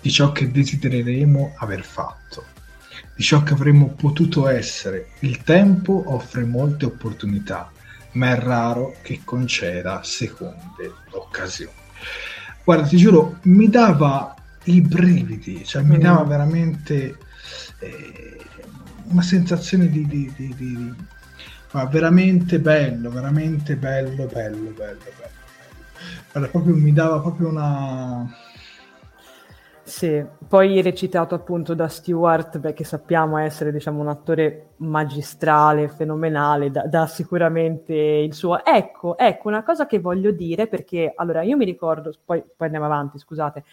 di ciò che desidereremo aver fatto, di ciò che avremmo potuto essere. Il tempo offre molte opportunità, ma è raro che conceda seconde occasioni. Guarda, ti giuro, mi dava i brividi, cioè mi dava mm. veramente eh, una sensazione di, di, di, di ma veramente bello, veramente bello, bello, bello, bello. Guarda, proprio mi dava proprio una sì, poi recitato appunto da Stewart, beh, che sappiamo essere diciamo, un attore magistrale, fenomenale, dà, da sicuramente il suo... Ecco, ecco, una cosa che voglio dire, perché allora io mi ricordo, poi, poi andiamo avanti, scusate,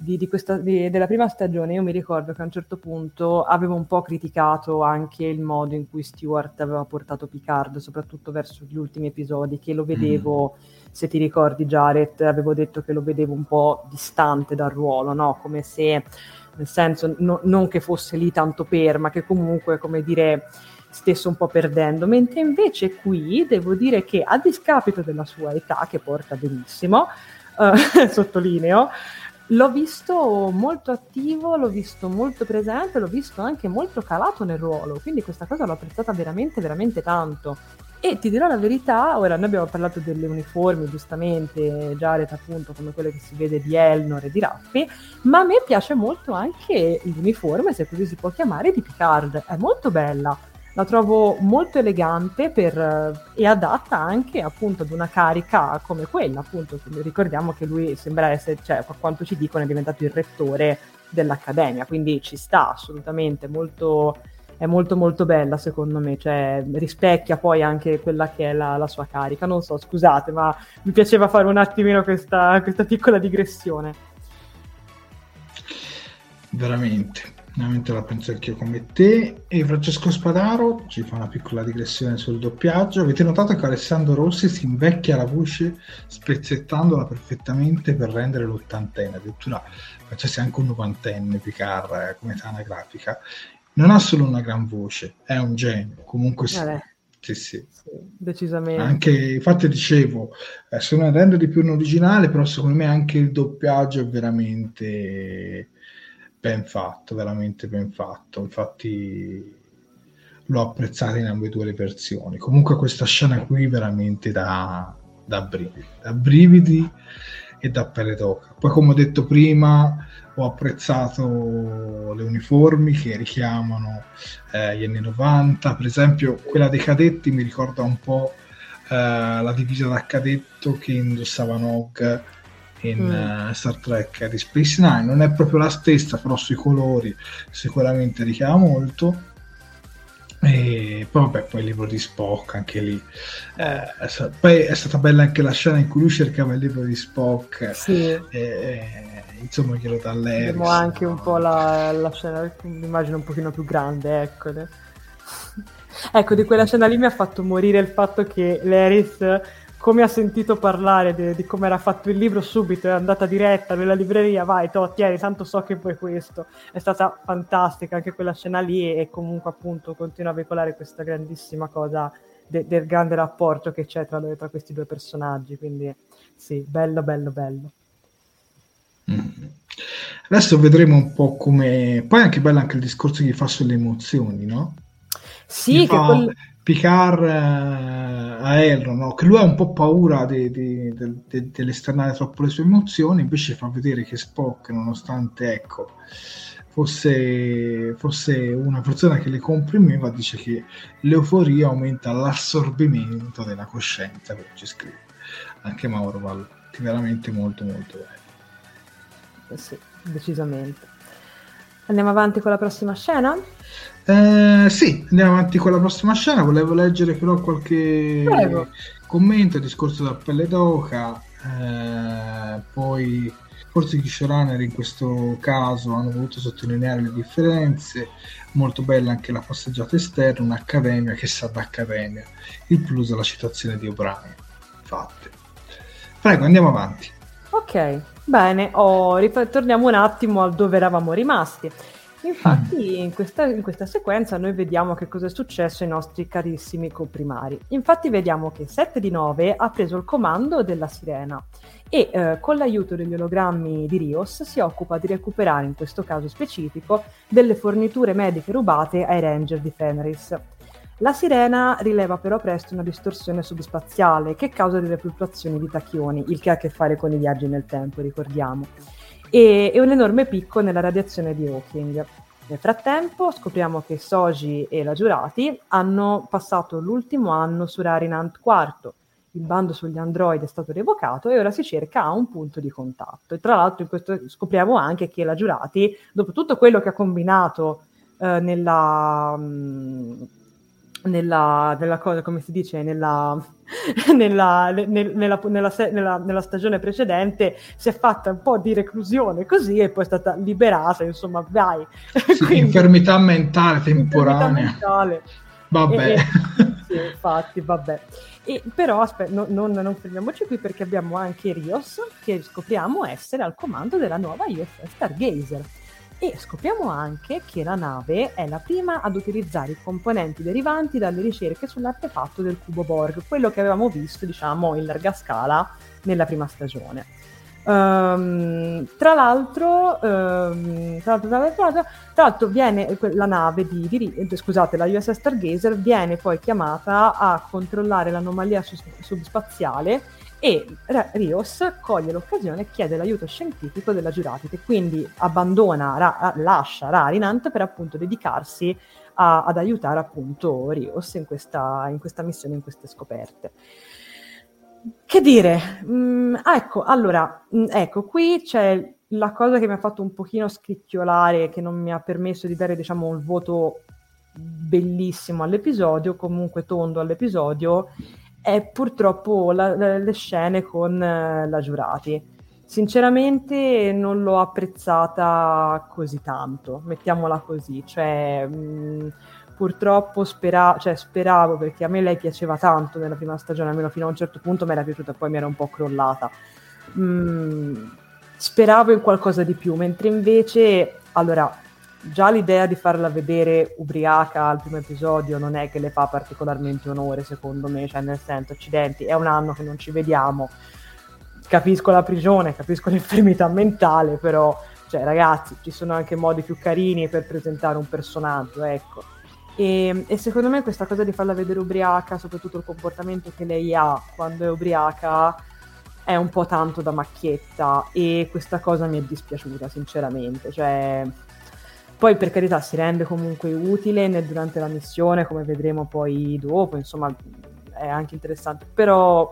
di, di questa, della prima stagione io mi ricordo che a un certo punto avevo un po' criticato anche il modo in cui Stewart aveva portato Picard, soprattutto verso gli ultimi episodi, che lo vedevo, mm. se ti ricordi Jared, avevo detto che lo vedevo un po' distante dal ruolo, no? come se, nel senso, no, non che fosse lì tanto per, ma che comunque, come dire stesse un po' perdendo, mentre invece qui devo dire che a discapito della sua età, che porta benissimo, uh, sottolineo, L'ho visto molto attivo, l'ho visto molto presente, l'ho visto anche molto calato nel ruolo, quindi questa cosa l'ho apprezzata veramente, veramente tanto. E ti dirò la verità, ora noi abbiamo parlato delle uniformi, giustamente, Jared appunto come quelle che si vede di Elnor e di Raffi, ma a me piace molto anche l'uniforme, se così si può chiamare, di Picard, è molto bella la trovo molto elegante per, e adatta anche appunto ad una carica come quella, appunto, ricordiamo che lui sembra essere, cioè, a quanto ci dicono, è diventato il rettore dell'Accademia, quindi ci sta assolutamente, molto, è molto molto bella secondo me, cioè rispecchia poi anche quella che è la, la sua carica, non so, scusate, ma mi piaceva fare un attimino questa, questa piccola digressione. Veramente veramente la penso anch'io come te. E Francesco Spadaro ci fa una piccola digressione sul doppiaggio. Avete notato che Alessandro Rossi si invecchia la voce spezzettandola perfettamente per rendere l'ottantenne, addirittura facesse anche un novantenne Picard eh, come età anagrafica. Non ha solo una gran voce, è un genio, comunque sì. Sì, sì. sì, decisamente. Anche, infatti dicevo, eh, sono rendo di più un originale, però secondo me anche il doppiaggio è veramente ben fatto, veramente ben fatto. Infatti l'ho apprezzato in ambedue le versioni. Comunque questa scena qui veramente da, da brividi, da brividi e da pelle d'oca. Poi come ho detto prima ho apprezzato le uniformi che richiamano eh, gli anni 90, per esempio quella dei cadetti mi ricorda un po' eh, la divisa da cadetto che indossava Nog in mm. uh, Star Trek di Space Nine non è proprio la stessa però sui colori sicuramente richiama molto e poi vabbè poi il libro di Spock anche lì eh, poi è stata bella anche la scena in cui lui cercava il libro di Spock sì. e, e, insomma glielo dà lei abbiamo anche un po' la, la scena immagino un pochino più grande ecco ecco di quella scena lì mi ha fatto morire il fatto che l'Eris come ha sentito parlare de, di come era fatto il libro, subito è andata diretta nella libreria, vai, to, tieni, tanto so che vuoi questo. È stata fantastica anche quella scena lì e comunque appunto continua a veicolare questa grandissima cosa de, del grande rapporto che c'è tra, tra, questi due personaggi, quindi sì, bello, bello, bello. Mm. Adesso vedremo un po' come... Poi è anche bello anche il discorso che fa sulle emozioni, no? Sì, che quel... Picard eh, a Elro, no? che lui ha un po' paura dell'esternare troppo le sue emozioni, invece fa vedere che Spock, nonostante ecco, fosse, fosse una persona che le comprimeva, dice che l'euforia aumenta l'assorbimento della coscienza, come ci scrive anche Mauro Vallotti, veramente molto molto bello. Eh sì, decisamente. Andiamo avanti con la prossima scena? Eh, sì, andiamo avanti con la prossima scena. Volevo leggere però qualche Prego. commento, discorso da pelle d'oca. Eh, poi forse gli showrunner in questo caso hanno voluto sottolineare le differenze. Molto bella anche la passeggiata esterna, un'accademia che sa d'accademia. Il plus la citazione di O'Brien. Infatti. Prego, andiamo avanti. Ok, bene, oh, torniamo un attimo al dove eravamo rimasti. Infatti in questa, in questa, sequenza noi vediamo che cosa è successo ai nostri carissimi comprimari. Infatti vediamo che 7 di 9 ha preso il comando della sirena e eh, con l'aiuto degli ologrammi di Rios si occupa di recuperare, in questo caso specifico, delle forniture mediche rubate ai ranger di Fenris. La sirena rileva però presto una distorsione subspaziale che causa delle fluttuazioni di tachioni, il che ha a che fare con i viaggi nel tempo, ricordiamo e, e un enorme picco nella radiazione di Hawking. Nel frattempo scopriamo che Soji e la Giurati hanno passato l'ultimo anno su Rarinant IV. Il bando sugli android è stato revocato e ora si cerca un punto di contatto. E tra l'altro in questo scopriamo anche che la Giurati, dopo tutto quello che ha combinato eh, nella... Mm, nella, nella, cosa, come si dice, nella, nella, nel, nella, nella, nella, stagione precedente si è fatta un po' di reclusione così e poi è stata liberata, insomma, vai. Sì, Quindi, infermità mentale temporanea. Infermità mentale. Vabbè. E, e, sì, infatti, vabbè. E, però aspetta, no, non, non fermiamoci qui perché abbiamo anche Rios che scopriamo essere al comando della nuova USS Stargazer e scopriamo anche che la nave è la prima ad utilizzare i componenti derivanti dalle ricerche sull'artefatto del cubo Borg, quello che avevamo visto, diciamo, in larga scala nella prima stagione. Um, tra, l'altro, um, tra, l'altro, tra, l'altro, tra l'altro, viene la nave di, di, eh, scusate, la USS Stargazer viene poi chiamata a controllare l'anomalia subspaziale e Rios coglie l'occasione e chiede l'aiuto scientifico della giurata che quindi abbandona, ra- lascia Rarinant per appunto dedicarsi a, ad aiutare appunto Rios in questa, in questa, missione, in queste scoperte. Che dire? Mm, ecco, allora, mm, ecco, qui c'è la cosa che mi ha fatto un pochino scricchiolare, che non mi ha permesso di dare, diciamo, un voto bellissimo all'episodio, comunque tondo all'episodio, è purtroppo la, la, le scene con uh, la Giurati. Sinceramente non l'ho apprezzata così tanto, mettiamola così, cioè mh, mm, purtroppo spera- cioè, speravo perché a me lei piaceva tanto nella prima stagione, almeno fino a un certo punto mi era piaciuta, poi mi era un po' crollata. Mm, speravo in qualcosa di più, mentre invece, allora, già l'idea di farla vedere ubriaca al primo episodio non è che le fa particolarmente onore, secondo me, cioè nel senso, accidenti, è un anno che non ci vediamo, capisco la prigione, capisco l'infermità mentale, però, cioè ragazzi, ci sono anche modi più carini per presentare un personaggio, ecco. E, e, secondo me questa cosa di farla vedere ubriaca, soprattutto il comportamento che lei ha quando è ubriaca, è un po' tanto da macchietta e questa cosa mi è dispiaciuta, sinceramente. Cioè, poi per carità si rende comunque utile nel, durante la missione, come vedremo poi dopo, insomma è anche interessante, però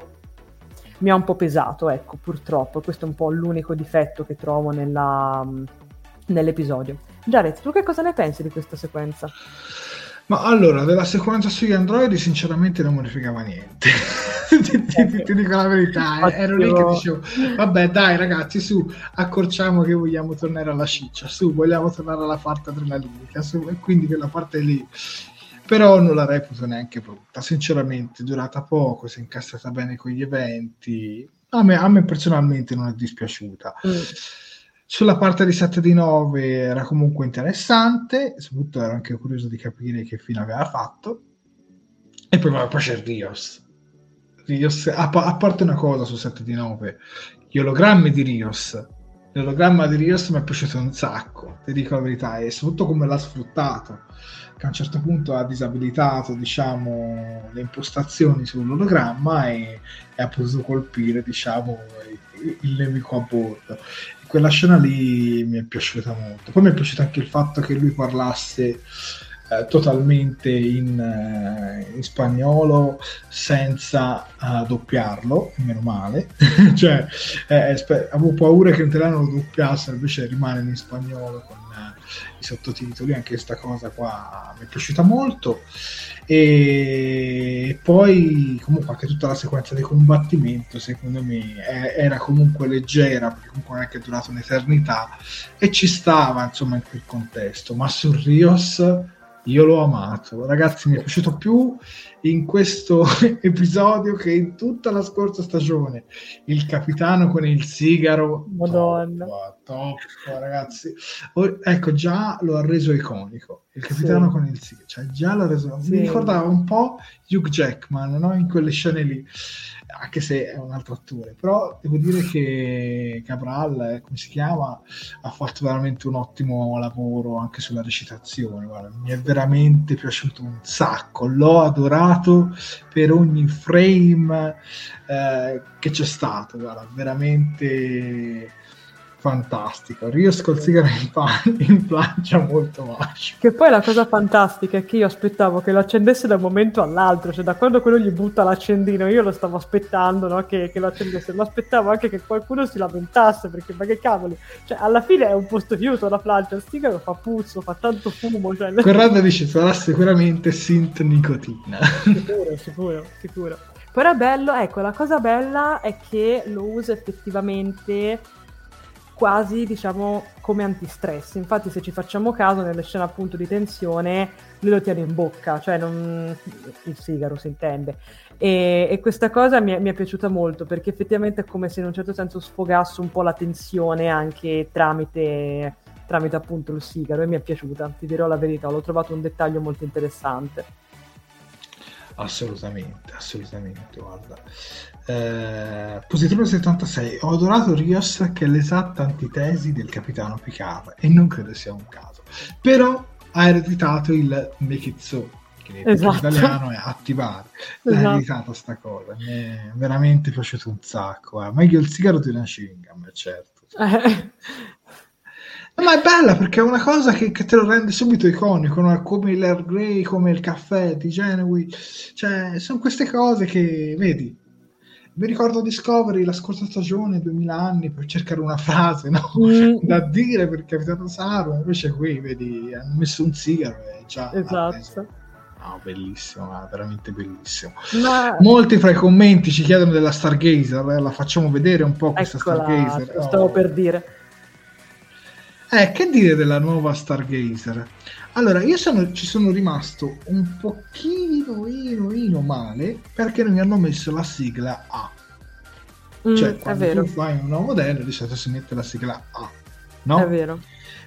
mi ha un po' pesato, ecco, purtroppo, questo è un po' l'unico difetto che trovo nella, nell'episodio. Jared, tu che cosa ne pensi di questa sequenza? Ma allora, della sequenza sugli Android sinceramente non fregava niente. ti, ti, ti, dico la verità, ero lì che dicevo, vabbè dai ragazzi, su, accorciamo che vogliamo tornare alla ciccia, su, vogliamo tornare alla parte adrenalinica, su, e quindi quella parte lì. Però non la reputo neanche brutta, sinceramente, durata poco, si è incastrata bene con gli eventi, a me, a me personalmente non è dispiaciuta. Mm sulla parte di 7 di 9 era comunque interessante, soprattutto ero anche curioso di capire che fine aveva fatto. E poi, poi c'è Rios. Rios a, a, parte una cosa su 7 di 9, gli ologrammi di Rios l'ologramma di Rios mi è piaciuto un sacco, ti dico la verità, e soprattutto come l'ha sfruttato, che a un certo punto ha disabilitato, diciamo, le impostazioni sull'ologramma e, e ha potuto colpire, diciamo, il, nemico a bordo. quella scena lì mi è piaciuta molto. Poi mi è piaciuto anche il fatto che lui parlasse eh, totalmente in, eh, in, spagnolo senza uh, doppiarlo, meno male. cioè, eh, sper- avevo paura che in italiano lo doppiassero, invece rimane in spagnolo con i sottotitoli. Anche questa cosa qua mi è piaciuta molto. E poi, comunque, anche tutta la sequenza di combattimento, secondo me, è- era comunque leggera, perché comunque non è che è durata un'eternità e ci stava, insomma, in quel contesto. Ma su Rios io l'ho amato, ragazzi, mi è piaciuto più in questo episodio che in tutta la scorsa stagione. Il capitano con il sigaro, Madonna, top, top ragazzi. Oh, ecco, già lo ha reso iconico. Il capitano sì. con il sigaro, cioè già l'ha reso. Sì. Mi ricordava un po' Hugh Jackman, no? In quelle scene lì anche se è un altro attore, però devo dire che Cabral, eh, come si chiama, ha fatto veramente un ottimo lavoro anche sulla recitazione, guarda, mi è veramente piaciuto un sacco, l'ho adorato per ogni frame eh, che c'è stato, guarda, veramente fantastico. Rios col sigaro in, plancia molto macio. Che poi la cosa fantastica è che io aspettavo che lo accendesse da un momento all'altro, cioè da quando quello gli butta l'accendino, io lo stavo aspettando no? che, che, lo accendesse, ma aspettavo anche che qualcuno si lamentasse, perché ma che cavoli, cioè alla fine è un posto chiuso la plancia, il sigaro fa puzzo, fa tanto fumo. Cioè... Corrado dice sarà sicuramente synth nicotina. Sicuro, sicuro, sicuro. Però è bello, ecco, la cosa bella è che lo usa effettivamente quasi diciamo come antistress. Infatti, se ci facciamo caso, nelle scene appunto di tensione, lui lo tiene in bocca, cioè non... il sigaro si intende. E, e questa cosa mi è, mi è, piaciuta molto perché effettivamente è come se in un certo senso sfogasse un po' la tensione anche tramite, tramite appunto il sigaro e mi è piaciuta, ti dirò la verità, l'ho trovato un dettaglio molto interessante. Assolutamente, assolutamente, guarda. Eh, posizione 76. Ho adorato Rios che è l'esatta antitesi del capitano Picard e non credo sia un caso. Però ha ereditato il make it so, che esatto. in italiano è attivare. Esatto. Ha ereditato sta cosa. Mi è veramente piaciuto un sacco. Eh. Meglio il sigaro di una chewing gum, certo. Eh. Ma è bella perché è una cosa che, che te lo rende subito iconico, no? come l'Air Grey, come il caffè di Genuine. Cioè, sono queste cose che, vedi, mi ricordo Discovery la scorsa stagione, 2000 anni, per cercare una frase no? mm. da dire per Capitano Saro, invece qui, vedi, hanno messo un sigaro e già... Esatto. No, bellissimo, veramente bellissimo. Ma... Molti fra i commenti ci chiedono della Stargazer, eh? la facciamo vedere un po' questa Eccola, Stargazer. Stavo oh. per dire. Eh, che dire della nuova Stargazer? Allora, io sono, ci sono rimasto un pochino, ino, ino male perché non mi hanno messo la sigla A. Mm, cioè, quando tu fai un nuovo modello, di solito si mette la sigla A, no? È vero.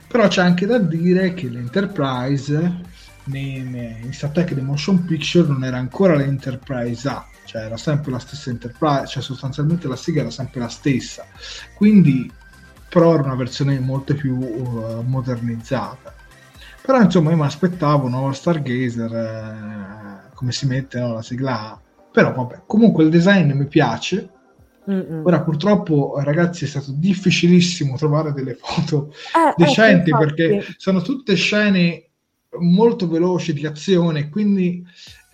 Però c'è anche da dire che l'Enterprise in Star Trek The Motion Picture non era ancora l'Enterprise A, cioè era sempre la stessa Enterprise, cioè sostanzialmente la sigla era sempre la stessa. Quindi però era una versione molto più uh, modernizzata. Però insomma io mi aspettavo un nuovo Stargazer, eh, come si mette no, la sigla Però vabbè, comunque il design mi piace. Mm-mm. Ora purtroppo ragazzi è stato difficilissimo trovare delle foto eh, decenti ecco, perché sono tutte scene molto veloci di azione, quindi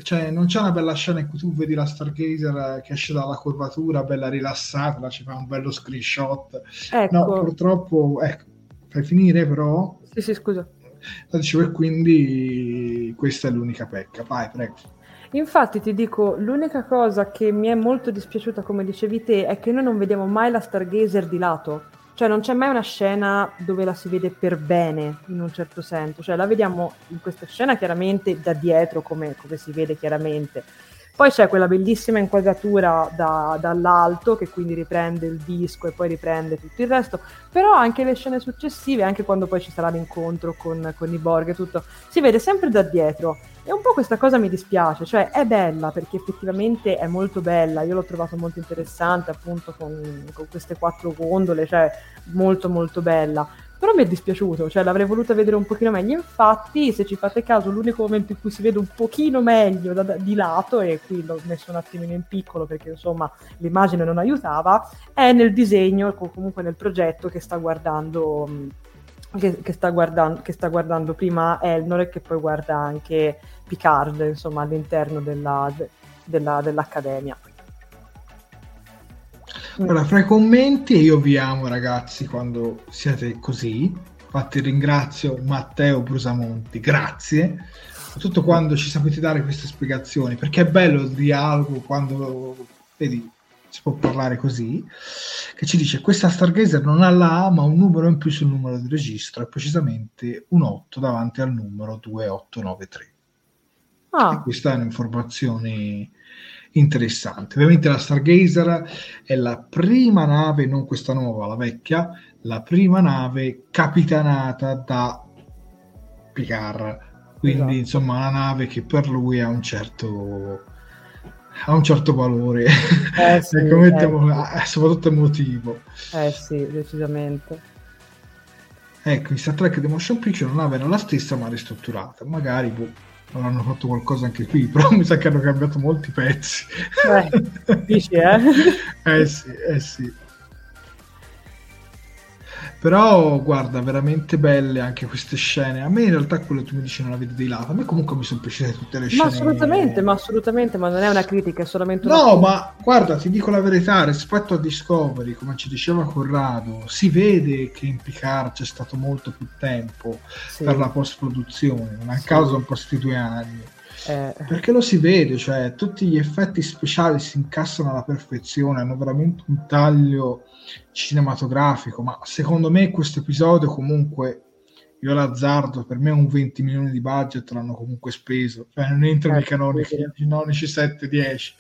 cioè, non c'è una bella scena in cui tu vedi la Stargazer che esce dalla curvatura, bella rilassata, ci fa un bello screenshot. Ecco. No, purtroppo, ecco, fai finire però. Sì, sì, scusa. Dicevo, e quindi questa è l'unica pecca. Vai, prego. Infatti ti dico, l'unica cosa che mi è molto dispiaciuta, come dicevi te, è che noi non vediamo mai la Stargazer di lato. Cioè non c'è mai una scena dove la si vede per bene in un certo senso, cioè la vediamo in questa scena chiaramente da dietro come, come si vede chiaramente, Poi c'è quella bellissima inquadratura da, dall'alto che quindi riprende il disco e poi riprende tutto il resto, però anche le scene successive, anche quando poi ci sarà l'incontro con, con i Borg e tutto, si vede sempre da dietro. E un po' questa cosa mi dispiace, cioè è bella perché effettivamente è molto bella, io l'ho trovato molto interessante appunto con, con queste quattro gondole, cioè molto molto bella però mi è dispiaciuto, cioè l'avrei voluta vedere un pochino meglio. Infatti, se ci fate caso, l'unico momento in cui si vede un pochino meglio da, da, di lato, e qui l'ho messo un attimino in piccolo perché insomma l'immagine non aiutava, è nel disegno, comunque nel progetto che sta guardando. Che, che, sta guardando, che sta guardando prima Elnor e che poi guarda anche Picard, insomma, all'interno della, della, dell'Accademia. Allora, fra i commenti, io vi amo ragazzi quando siete così. Infatti ringrazio Matteo Brusamonti, grazie. Soprattutto quando ci sapete dare queste spiegazioni, perché è bello il dialogo quando, vedi, si può parlare così, che ci dice questa Stargazer non ha la A ma un numero in più sul numero di registro, e precisamente un 8 davanti al numero 2893. Ah. Questa è un'informazione interessante. Ovviamente la Stargazer è la prima nave, non questa nuova, la vecchia, la prima nave capitanata da Picard. Quindi, esatto. insomma, una nave che per lui ha un certo ha un certo valore, eh sì, ecco, mettiamo, eh, soprattutto emotivo. Eh sì, decisamente. Ecco, in Star Trek The Motion Picture non aveva la stessa ma ristrutturata, magari boh, avranno fatto qualcosa anche qui, però mi sa che hanno cambiato molti pezzi. Eh, dici, eh? eh sì, eh sì. Però guarda, veramente belle anche queste scene. A me in realtà quello che tu mi dici non la vedi di lato. A me comunque mi sono piaciute tutte le scene. Ma assolutamente, ma assolutamente, ma non è una critica, è solamente una No, ma guarda, ti dico la verità, rispetto a Discovery, come ci diceva Corrado, si vede che in Picard c'è stato molto più tempo sì. per la post-produzione, non a sì. caso un po' sti due anni. Eh. Perché lo si vede, cioè tutti gli effetti speciali si incassano alla perfezione, hanno veramente un taglio cinematografico, ma secondo me questo episodio comunque io l'azzardo, per me un 20 milioni di budget l'hanno comunque speso, cioè non entra nei canonici, canonici 7-10.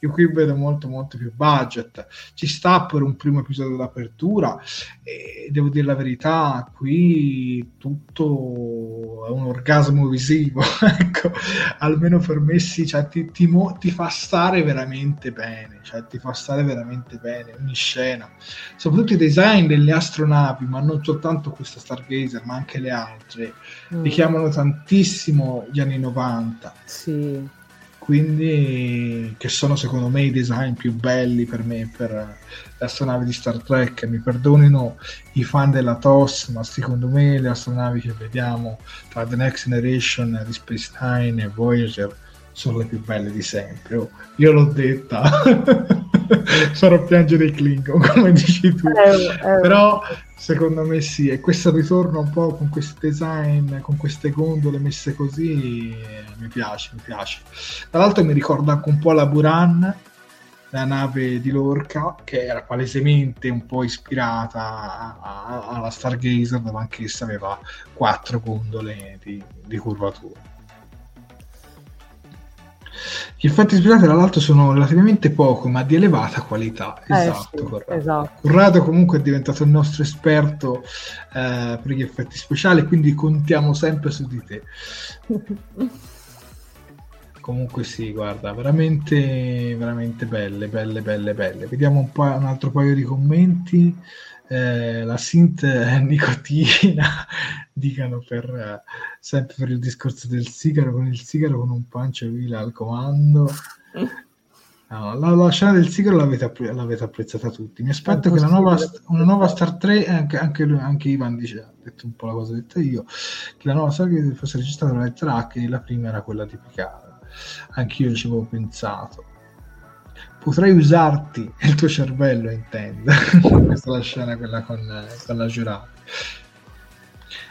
Io qui vedo molto molto più budget. Ci sta per un primo episodio d'apertura e devo dire la verità, qui tutto è un orgasmo visivo, ecco, almeno per me sì, cioè, ti, ti, ti, fa stare veramente bene, cioè ti fa stare veramente bene ogni scena. Soprattutto i design delle astronavi, ma non soltanto questa Stargazer, ma anche le altre, mm. richiamano tantissimo gli anni 90. Sì quindi che sono secondo me i design più belli per me per le astronavi di Star Trek mi perdonino i fan della TOS ma secondo me le astronavi che vediamo tra The Next Generation di Space Nine e Voyager sono le più belle di sempre. Oh, io l'ho detta. Farò piangere i Klingon come dici tu. Eh, eh. però secondo me sì e questo ritorno un po' con questi design con queste gondole messe così mi piace mi piace. Tra l'altro mi ricorda anche un po' la Buran la nave di Lorca che era palesemente un po' ispirata alla Stargazer dove anch'essa aveva quattro gondole di, di curvatura gli effetti speciali, tra l'altro, sono relativamente poco, ma di elevata qualità. Eh, esatto, sì, Corrado. esatto. Corrado comunque è diventato il nostro esperto eh, per gli effetti speciali, quindi contiamo sempre su di te. comunque sì, guarda, veramente, veramente belle, belle, belle, belle. Vediamo un, po', un altro paio di commenti eh, la synth nicotina, dicano per eh, sempre per il discorso del sigaro, con il sigaro con un pancio vila al comando. No, la, la, scena del sigaro l'avete, l'avete, apprezzata tutti. Mi aspetto che la nuova, una nuova Star 3, anche, anche, anche, Ivan dice, ha detto un po' la cosa detta io, che la nuova Star fosse registrata la lettera H e la prima era quella di Picard. Anch'io ci avevo pensato potrei usarti il tuo cervello intendo. Questa è la scena quella con, con la giurata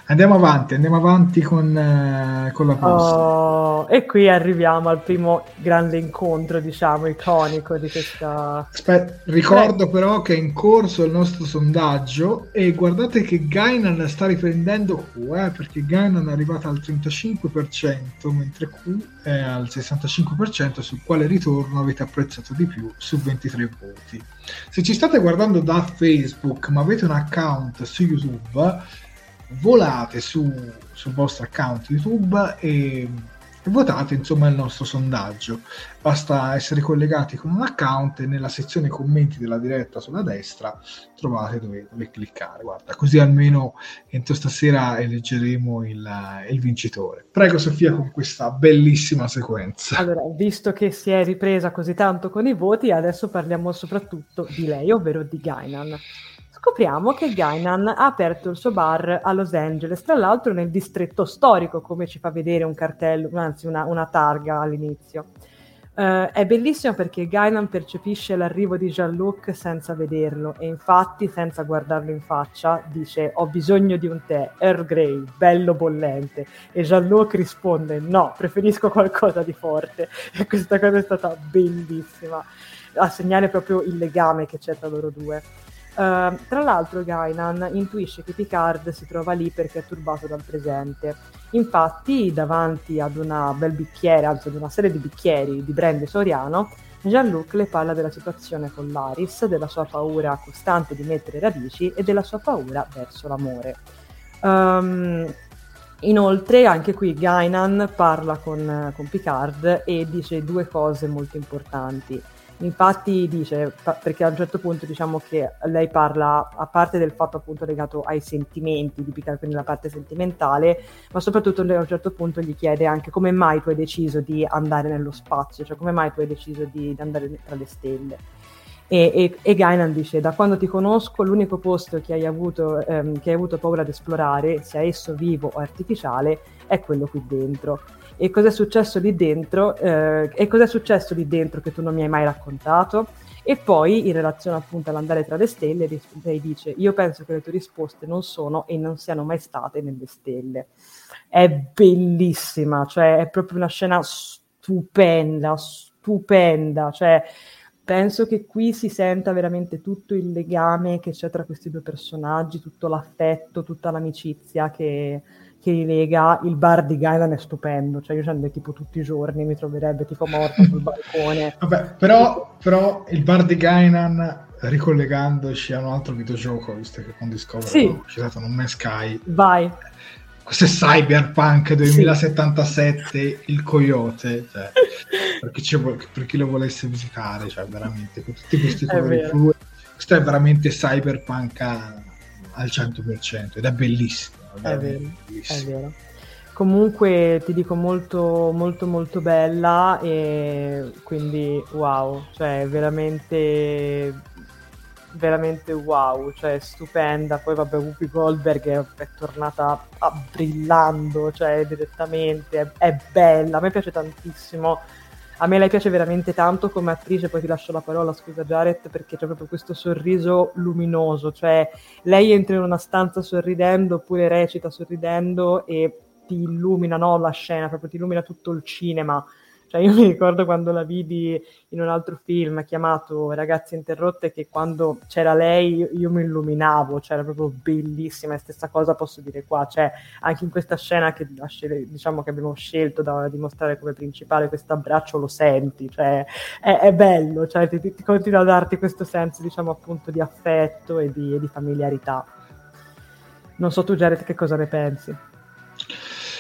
Andiamo avanti, andiamo avanti con, eh, con la prossima. Oh, e qui arriviamo al primo grande incontro, diciamo, iconico di questa... Aspetta, ricordo Beh. però che è in corso il nostro sondaggio e guardate che Gainan sta riprendendo Q, eh, perché Gainan è arrivata al 35%, mentre Q è al 65%, sul quale ritorno avete apprezzato di più su 23 voti. Se ci state guardando da Facebook ma avete un account su YouTube volate su, sul vostro account YouTube e, votate insomma il nostro sondaggio. Basta essere collegati con un account e nella sezione commenti della diretta sulla destra trovate dove, dove cliccare. Guarda, così almeno entro stasera eleggeremo il, il vincitore. Prego Sofia con questa bellissima sequenza. Allora, visto che si è ripresa così tanto con i voti, adesso parliamo soprattutto di lei, ovvero di Gainan scopriamo che Gainan ha aperto il suo bar a Los Angeles, tra l'altro nel distretto storico, come ci fa vedere un cartello, anzi una, una targa all'inizio. Uh, è bellissimo perché Gainan percepisce l'arrivo di Jean-Luc senza vederlo e infatti senza guardarlo in faccia dice ho bisogno di un tè, Earl Grey, bello bollente e Jean-Luc risponde no, preferisco qualcosa di forte e questa cosa è stata bellissima a segnare proprio il legame che c'è tra loro due. Uh, tra l'altro Gainan intuisce che Picard si trova lì perché è turbato dal presente. Infatti, davanti ad una bel bicchiere, anzi ad una serie di bicchieri di brand soriano, Jean-Luc le parla della situazione con Laris, della sua paura costante di mettere radici e della sua paura verso l'amore. Um, inoltre, anche qui Gainan parla con, con Picard e dice due cose molto importanti. Infatti dice, perché a un certo punto diciamo che lei parla, a parte del fatto appunto legato ai sentimenti, di Picard, quindi la parte sentimentale, ma soprattutto a un certo punto gli chiede anche come mai tu hai deciso di andare nello spazio, cioè come mai tu hai deciso di, di andare tra le stelle. E, e, e Gainan dice: Da quando ti conosco, l'unico posto che hai, avuto, ehm, che hai avuto paura di esplorare, sia esso vivo o artificiale, è quello qui dentro e cos'è successo lì dentro? Eh, e cos'è successo lì dentro che tu non mi hai mai raccontato? E poi in relazione appunto all'andare tra le stelle lei dice io penso che le tue risposte non sono e non siano mai state nelle stelle. È bellissima cioè è proprio una scena stupenda stupenda cioè penso che qui si senta veramente tutto il legame che c'è tra questi due personaggi tutto l'affetto tutta l'amicizia che che li lega, il bar di Gailan è stupendo, cioè io ci andrei tipo tutti i giorni, mi troverebbe tipo morto sul balcone. Vabbè, però, però il bar di Gainan, ricollegandoci a un altro videogioco, visto che con Discovery sì. ho citato Non Me Sky, vai. Questo è Cyberpunk 2077, sì. il coyote, cioè, per, chi per, chi lo volesse visitare, cioè veramente con tutti questi colori fluidi, questo è veramente Cyberpunk a, al 100% ed è bellissimo è vero, è vero. Comunque ti dico molto molto molto bella e quindi wow, cioè veramente veramente wow, cioè stupenda. Poi vabbè, Whoopi Goldberg è, è tornata a, brillando, cioè direttamente, è, è, bella, a me piace tantissimo. A me lei piace veramente tanto come attrice, poi ti lascio la parola, scusa Jared, perché c'è proprio questo sorriso luminoso, cioè lei entra in una stanza sorridendo oppure recita sorridendo e ti illumina no, la scena, proprio ti illumina tutto il cinema cioè io mi ricordo quando la vidi in un altro film chiamato Ragazze interrotte che quando c'era lei io mi illuminavo, cioè era proprio bellissima e stessa cosa posso dire qua, cioè anche in questa scena che diciamo che abbiamo scelto da dimostrare come principale questo abbraccio lo senti, cioè è, è bello, cioè ti, ti, continua a darti questo senso diciamo appunto di affetto e di, e di familiarità. Non so tu Jared che cosa ne pensi?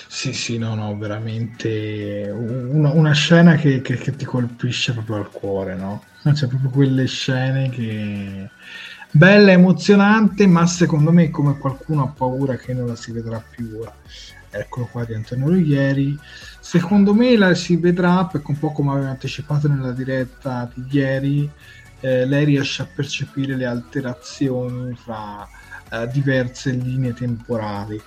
Sì, sì, no, no, veramente una, una scena che, che, che, ti colpisce proprio al cuore, no? Cioè, proprio quelle scene che... Bella, emozionante, ma secondo me come qualcuno ha paura che non la si vedrà più ora. Eccolo qua di Antonio Ruggeri. Secondo me la si vedrà perché un po' come aveva anticipato nella diretta di ieri, eh, lei riesce a percepire le alterazioni fra eh, diverse linee temporali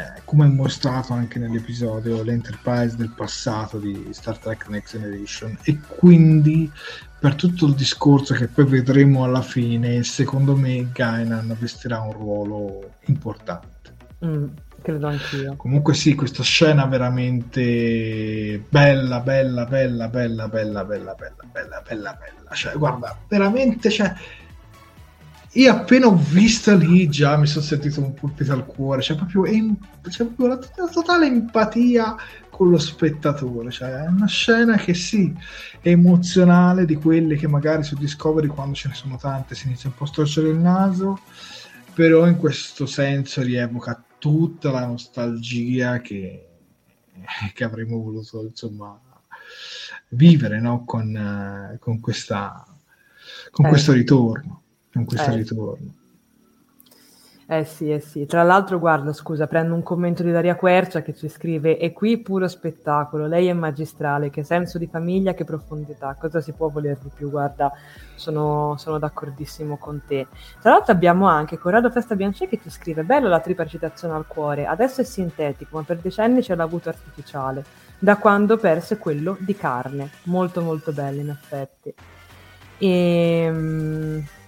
eh, come mostrato anche nell'episodio l'Enterprise del passato di Star Trek Next Generation e quindi per tutto il discorso che poi vedremo alla fine secondo me Gainan vestirà un ruolo importante Mm, credo anch'io. Comunque sì, questa scena veramente bella, bella, bella, bella, bella, bella, bella, bella, bella, bella. Cioè, guarda, veramente, cioè, io appena ho visto lì già mi sono sentito un pulpito al cuore, cioè proprio, em- cioè, proprio la, la totale empatia con lo spettatore, cioè è una scena che sì, è emozionale di quelle che magari su Discovery quando ce ne sono tante si inizia un po' a storcere il naso, però in questo senso rievoca tutta la nostalgia che, che avremmo voluto insomma vivere no? con, con, questa, con eh. questo ritorno con questo eh. ritorno. Eh sì, eh sì. Tra l'altro, guarda, scusa, prendo un commento di Daria Quercia che ci scrive: E qui puro spettacolo. Lei è magistrale, che senso di famiglia, che profondità. Cosa si può voler di più? Guarda, sono, sono d'accordissimo con te. Tra l'altro, abbiamo anche Corrado Festa Bianchi che ci scrive: Bella la triparcitazione al cuore. Adesso è sintetico, ma per decenni ce l'ha avuto artificiale. Da quando perse quello di carne. Molto, molto bello, in effetti. E.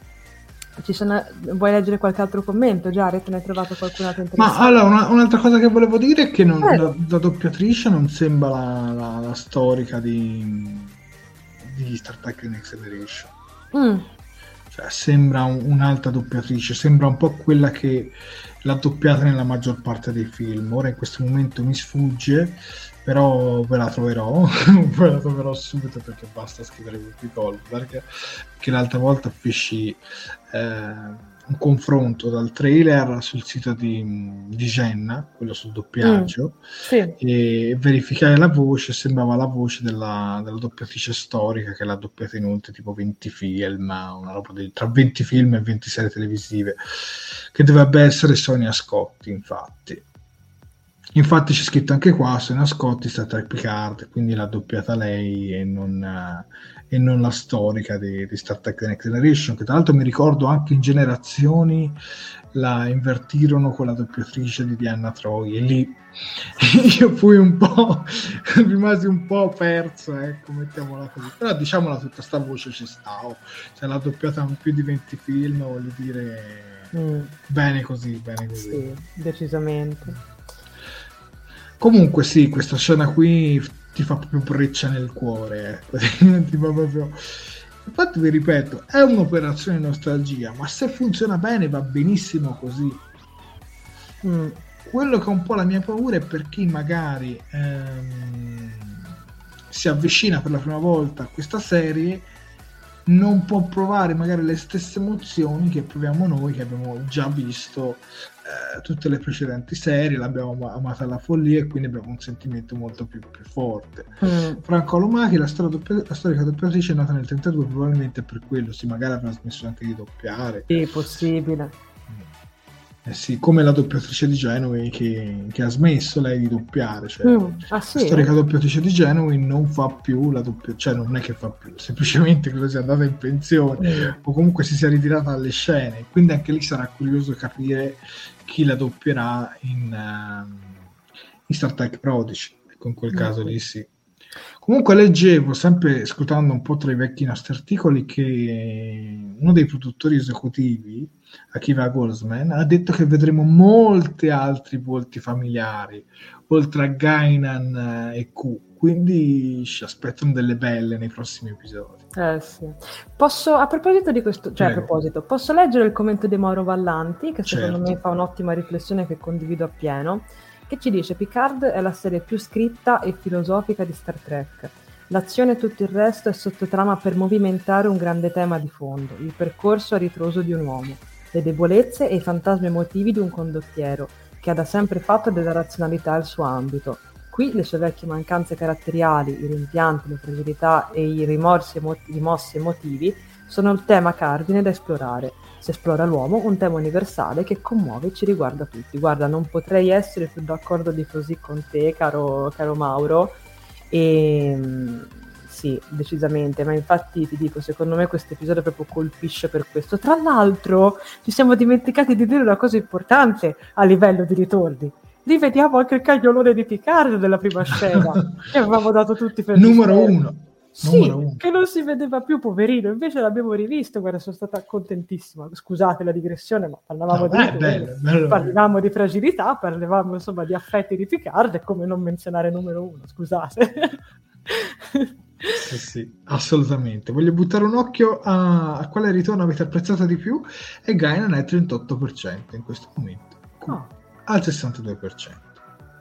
Sono... Vuoi leggere qualche altro commento? Jared, ne hai trovato qualcun altro interessante? Ma allora, una, un'altra cosa che volevo dire è che non, eh. la, la, doppiatrice non sembra la, la, la storica di, di Star Trek Next Generation. Mm. Cioè, sembra un, un'altra doppiatrice, sembra un po' quella che l'ha doppiata nella maggior parte dei film. Ora in questo momento mi sfugge, però ve la troverò, ve la troverò subito perché basta scrivere Whoopi Goldberg, perché l'altra volta feci eh, un confronto dal trailer sul sito di, di Jenna, quello sul doppiaggio, mm, sì. e verificare la voce, sembrava la voce della, della, doppiatrice storica che l'ha doppiata in oltre tipo 20 film, una roba di, tra 20 film e 20 serie televisive, che dovrebbe essere Sonia Scotti, infatti Infatti c'è scritto anche qua, Sonia Scotti sta tra Picard, quindi l'ha doppiata lei e non, e non la storica di, di, Star Trek The Next Generation, che tra l'altro mi ricordo anche in generazioni la invertirono con la doppiatrice di Diana Troy e lì io fui un po' rimasi un po' perso ecco mettiamola così però diciamola tutta sta voce ci sta oh. se l'ha doppiata in più di 20 film voglio dire mm. bene così bene così sì, decisamente Comunque sì, questa scena qui ti fa proprio breccia nel cuore. Eh. ti fa proprio... Infatti vi ripeto, è un'operazione nostalgia, ma se funziona bene va benissimo così. Mm. Quello che è un po' la mia paura è per chi magari ehm, si avvicina per la prima volta a questa serie non può provare magari le stesse emozioni che proviamo noi che abbiamo già visto eh, tutte le precedenti serie, l'abbiamo amata alla follia e quindi abbiamo un sentimento molto più, più forte. Mm. Franco Alomachi, la, doppia, la storica doppiatrice è nata nel 32, probabilmente per quello, sì, magari avrà smesso anche di doppiare. Sì, possibile. Eh sì, come la doppiatrice di Genova che, che, ha smesso lei di doppiare, cioè mm, ah, sì, la storica doppiatrice di Genova non fa più la doppia, cioè non è che fa più, semplicemente credo sia andata in pensione mm. o comunque si sia ritirata dalle scene, quindi anche lì sarà curioso capire chi la doppierà in, uh, in Star Trek Prodigy, ecco in quel mm. caso lì sì. Comunque leggevo, sempre scrutando un po' tra i vecchi nostri articoli, che uno dei produttori esecutivi, Akiva Goldsman, ha detto che vedremo molti altri volti familiari, oltre a Gainan e Q, quindi ci aspettano delle belle nei prossimi episodi. Eh sì. Posso, a proposito di questo, cioè Prego. a proposito, posso leggere il commento di Mauro Vallanti, che secondo certo. me fa un'ottima riflessione che condivido appieno che ci dice Picard è la serie più scritta e filosofica di Star Trek. L'azione e tutto il resto è sottotrama per movimentare un grande tema di fondo, il percorso a ritroso di un uomo, le debolezze e i fantasmi emotivi di un condottiero, che ha da sempre fatto della razionalità il suo ambito. Qui le sue vecchie mancanze caratteriali, i rimpianti, le fragilità e i rimorsi emo- rimossi emotivi sono il tema cardine da esplorare, si esplora l'uomo, un tema universale che commuove e ci riguarda tutti. Guarda, non potrei essere più d'accordo di così con te, caro, caro Mauro. E ehm, sì, decisamente, ma infatti ti dico, secondo me questo episodio proprio colpisce per questo. Tra l'altro, ci siamo dimenticati di dire una cosa importante a livello di ritorni. Rivediamo anche il cagnolone di Picard della prima scena, che avevamo dato tutti per Numero uno Sì, che non si vedeva più, poverino. Invece l'abbiamo rivisto, guarda, sono stata contentissima. Scusate la digressione, ma parlavamo, no, di, beh, bello, bello. parlavamo di fragilità, parlavamo insomma di affetti di Picard, e come non menzionare numero uno, scusate. Sì, sì, assolutamente. Voglio buttare un occhio a, a quale ritorno avete apprezzato di più e Gaina è al 38% in questo momento, oh. al 62%.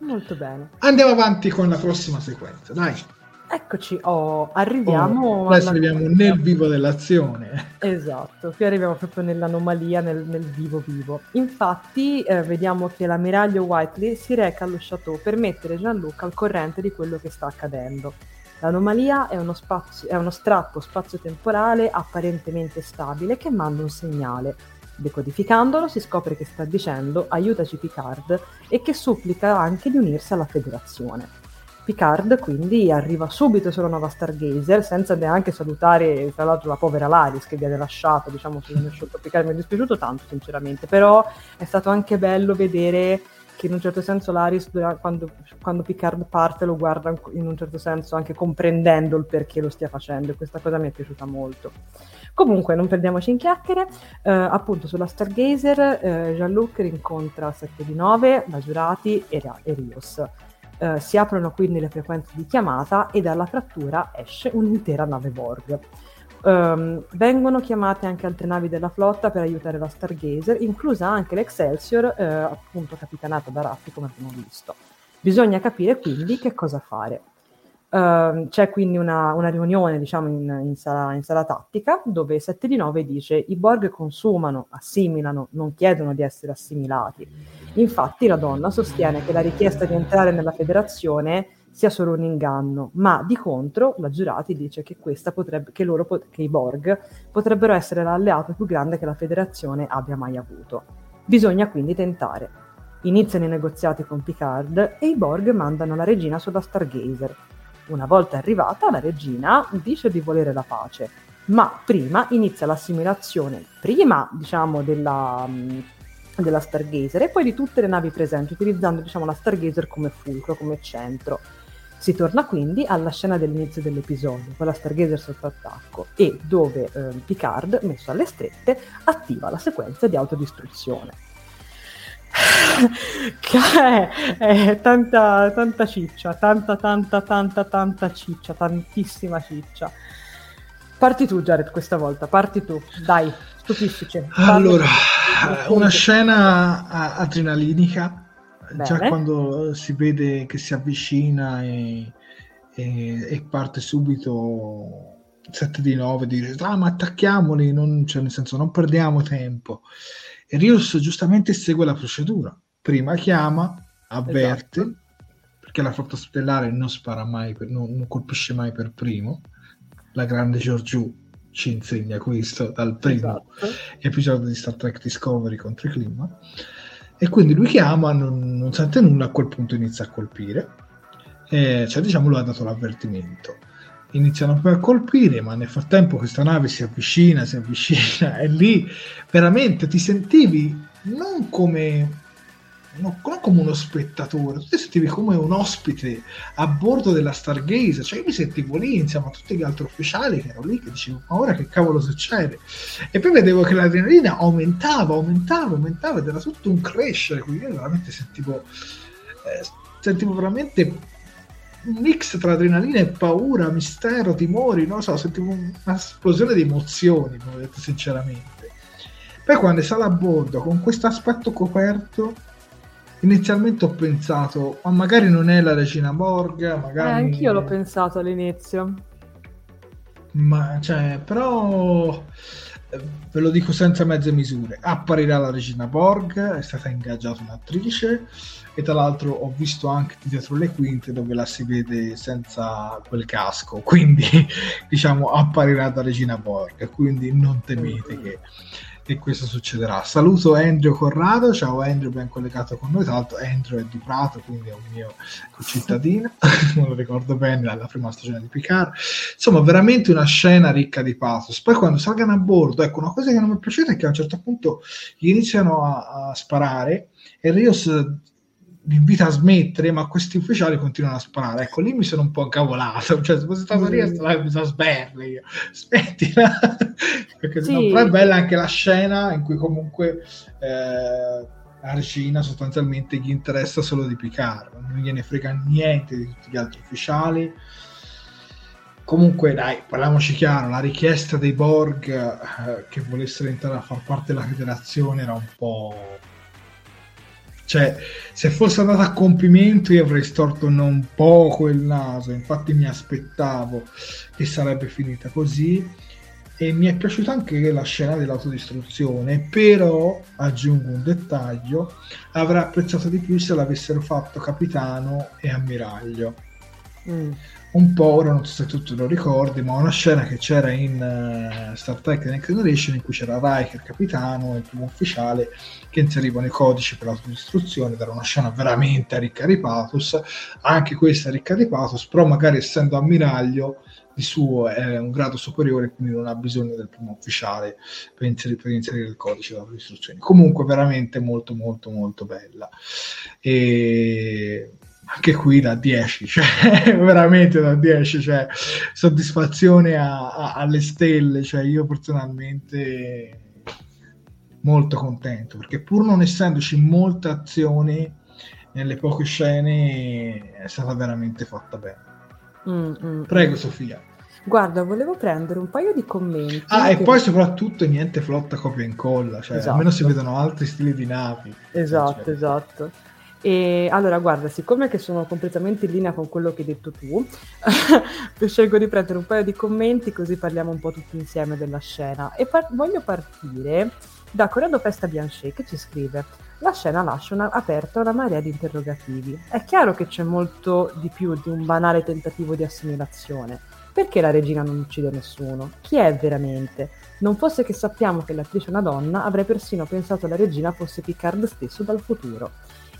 Molto bene. Andiamo avanti con la prossima sequenza, dai. Eccoci, oh, arriviamo... Oh, adesso arriviamo nel vivo dell'azione. Esatto, qui arriviamo proprio nell'anomalia, nel, nel vivo vivo. Infatti eh, vediamo che l'ammiraglio Whiteley si reca allo chateau per mettere Gianluca al corrente di quello che sta accadendo. L'anomalia è uno, spazio, è uno strappo spazio-temporale apparentemente stabile che manda un segnale. Decodificandolo si scopre che sta dicendo aiutaci Picard e che supplica anche di unirsi alla federazione. Picard quindi arriva subito sulla nuova Stargazer senza neanche salutare tra l'altro la povera Laris che viene lasciata diciamo non è sciolto Picard mi è dispiaciuto tanto sinceramente però è stato anche bello vedere che in un certo senso Laris quando, quando, Picard parte lo guarda in un certo senso anche comprendendo il perché lo stia facendo e questa cosa mi è piaciuta molto comunque non perdiamoci in chiacchiere eh, appunto sulla Stargazer eh, Jean-Luc rincontra 7 di 9 la Giurati e, e Rios eh, si aprono quindi le frequenze di chiamata e dalla frattura esce un'intera nave Borg. Um, vengono chiamate anche altre navi della flotta per aiutare la Stargazer, inclusa anche l'Excelsior, eh, appunto capitanata da Raffi, come abbiamo visto. Bisogna capire quindi che cosa fare. Uh, c'è quindi una, una riunione diciamo, in, in, sala, in, sala, tattica dove 7 di 9 dice i Borg consumano, assimilano, non chiedono di essere assimilati. Infatti la donna sostiene che la richiesta di entrare nella federazione sia solo un inganno, ma di contro la Giurati dice che, potrebbe, che, loro, che i Borg potrebbero essere l'alleato più grande che la federazione abbia mai avuto. Bisogna quindi tentare. Iniziano i negoziati con Picard e i Borg mandano la regina sulla Stargazer una volta arrivata, la regina dice di volere la pace, ma prima inizia l'assimilazione, prima diciamo della, della Stargazer e poi di tutte le navi presenti, utilizzando diciamo, la Stargazer come fulcro, come centro. Si torna quindi alla scena dell'inizio dell'episodio, con la Stargazer sotto attacco, e dove eh, Picard, messo alle strette, attiva la sequenza di autodistruzione che è, è tanta, tanta ciccia, tanta, tanta, tanta, tanta ciccia, tantissima ciccia. Parti tu, Jared, questa volta, parti tu, dai, stupiscici. Allora, una scena adrenalinica, Bene. già quando si vede che si avvicina e, e, e parte subito 7 di 9, dire, ah ma attacchiamoli, non, cioè, nel senso non perdiamo tempo. E Rios giustamente segue la procedura. Prima chiama, avverte, esatto. perché la flotta stellare non spara mai, per, non, non, colpisce mai per primo. La grande Giorgiù ci insegna questo dal primo esatto. episodio di Star Trek Discovery contro il clima. E quindi lui chiama, non, non sente nulla, a quel punto inizia a colpire. E, cioè, diciamo, lui ha dato l'avvertimento iniziano poi a colpire, ma nel frattempo questa nave si avvicina, si avvicina e lì veramente ti sentivi non come, non come uno spettatore, tu ti sentivi come un ospite a bordo della Stargazer, cioè io mi sentivo lì insieme a tutti gli altri ufficiali che erano lì che dicevo ma ora che cavolo succede? E poi vedevo che l'adrenalina aumentava, aumentava, aumentava ed era tutto un crescere, quindi io veramente sentivo... Eh, sentivo veramente un mix tra adrenalina e paura, mistero, timori, non so, sentivo un'esplosione di emozioni, detto sinceramente. Poi quando sale a bordo con questo aspetto coperto, inizialmente ho pensato, ma magari non è la regina Borg, magari... Eh, anch'io l'ho pensato all'inizio. Ma, cioè, però ve lo dico senza mezze misure, apparirà la regina Borg, è stata ingaggiata un'attrice e tra l'altro ho visto anche dietro le quinte dove la si vede senza quel casco, quindi diciamo apparirà da regina Borg, quindi non temete che che questo succederà. Saluto Andrew Corrado, ciao Andrew, ben collegato con noi, tra l'altro Andrew è di Prato, quindi è un mio cittadino, non lo ricordo bene dalla prima stagione di Picard. Insomma, veramente una scena ricca di pathos. Poi quando salgano a bordo, ecco, una cosa che non mi è piaciuta è che a un certo punto gli iniziano a, a sparare e Rios li invita a smettere, ma questi ufficiali continuano a sparare. Ecco, lì mi sono un po' incavolato. Cioè, se fosse stato lì, mm. mi sono sberli. Smettila. Perché sì. no, però è bella anche la scena in cui comunque eh, la regina sostanzialmente gli interessa solo di Picard, non gliene frega niente di tutti gli altri ufficiali. Comunque, dai, parliamoci chiaro, la richiesta dei Borg eh, che volessero entrare a far parte della federazione era un po' Cioè, se fosse andata a compimento io avrei storto non poco il naso, infatti mi aspettavo che sarebbe finita così. E mi è piaciuta anche la scena dell'autodistruzione, però aggiungo un dettaglio, avrei apprezzato di più se l'avessero fatto capitano e ammiraglio. Mm un po', ora non so se tu te lo ricordi, ma una scena che c'era in uh, Star Trek The Next Generation in cui c'era Riker, capitano, e il primo ufficiale che inserivano i codici per l'autodistruzione, ed era una scena veramente ricca di pathos, anche questa ricca di pathos, però magari essendo ammiraglio di suo è un grado superiore, quindi non ha bisogno del primo ufficiale per inserire, per inserire il codice dell'autodistruzione. Comunque veramente molto molto molto bella. E anche qui da 10, cioè veramente da 10, cioè soddisfazione a, a, alle stelle, cioè io personalmente molto contento perché pur non essendoci molte azioni nelle poche scene è stata veramente fatta bene. Mm, mm, Prego Sofia. Guarda, volevo prendere un paio di commenti. Ah, e poi soprattutto niente flotta copia e incolla, cioè esatto. almeno si vedono altri stili di navi. Esatto, cioè. esatto. E allora, guarda, siccome che sono completamente in linea con quello che hai detto tu, scelgo di prendere un paio di commenti così parliamo un po' tutti insieme della scena. E par- voglio partire da Corrado Festa Bianchet che ci scrive: La scena lascia una- aperta una marea di interrogativi. È chiaro che c'è molto di più di un banale tentativo di assimilazione. Perché la regina non uccide nessuno? Chi è veramente? Non fosse che sappiamo che l'attrice è una donna, avrei persino pensato la regina fosse Picard stesso dal futuro.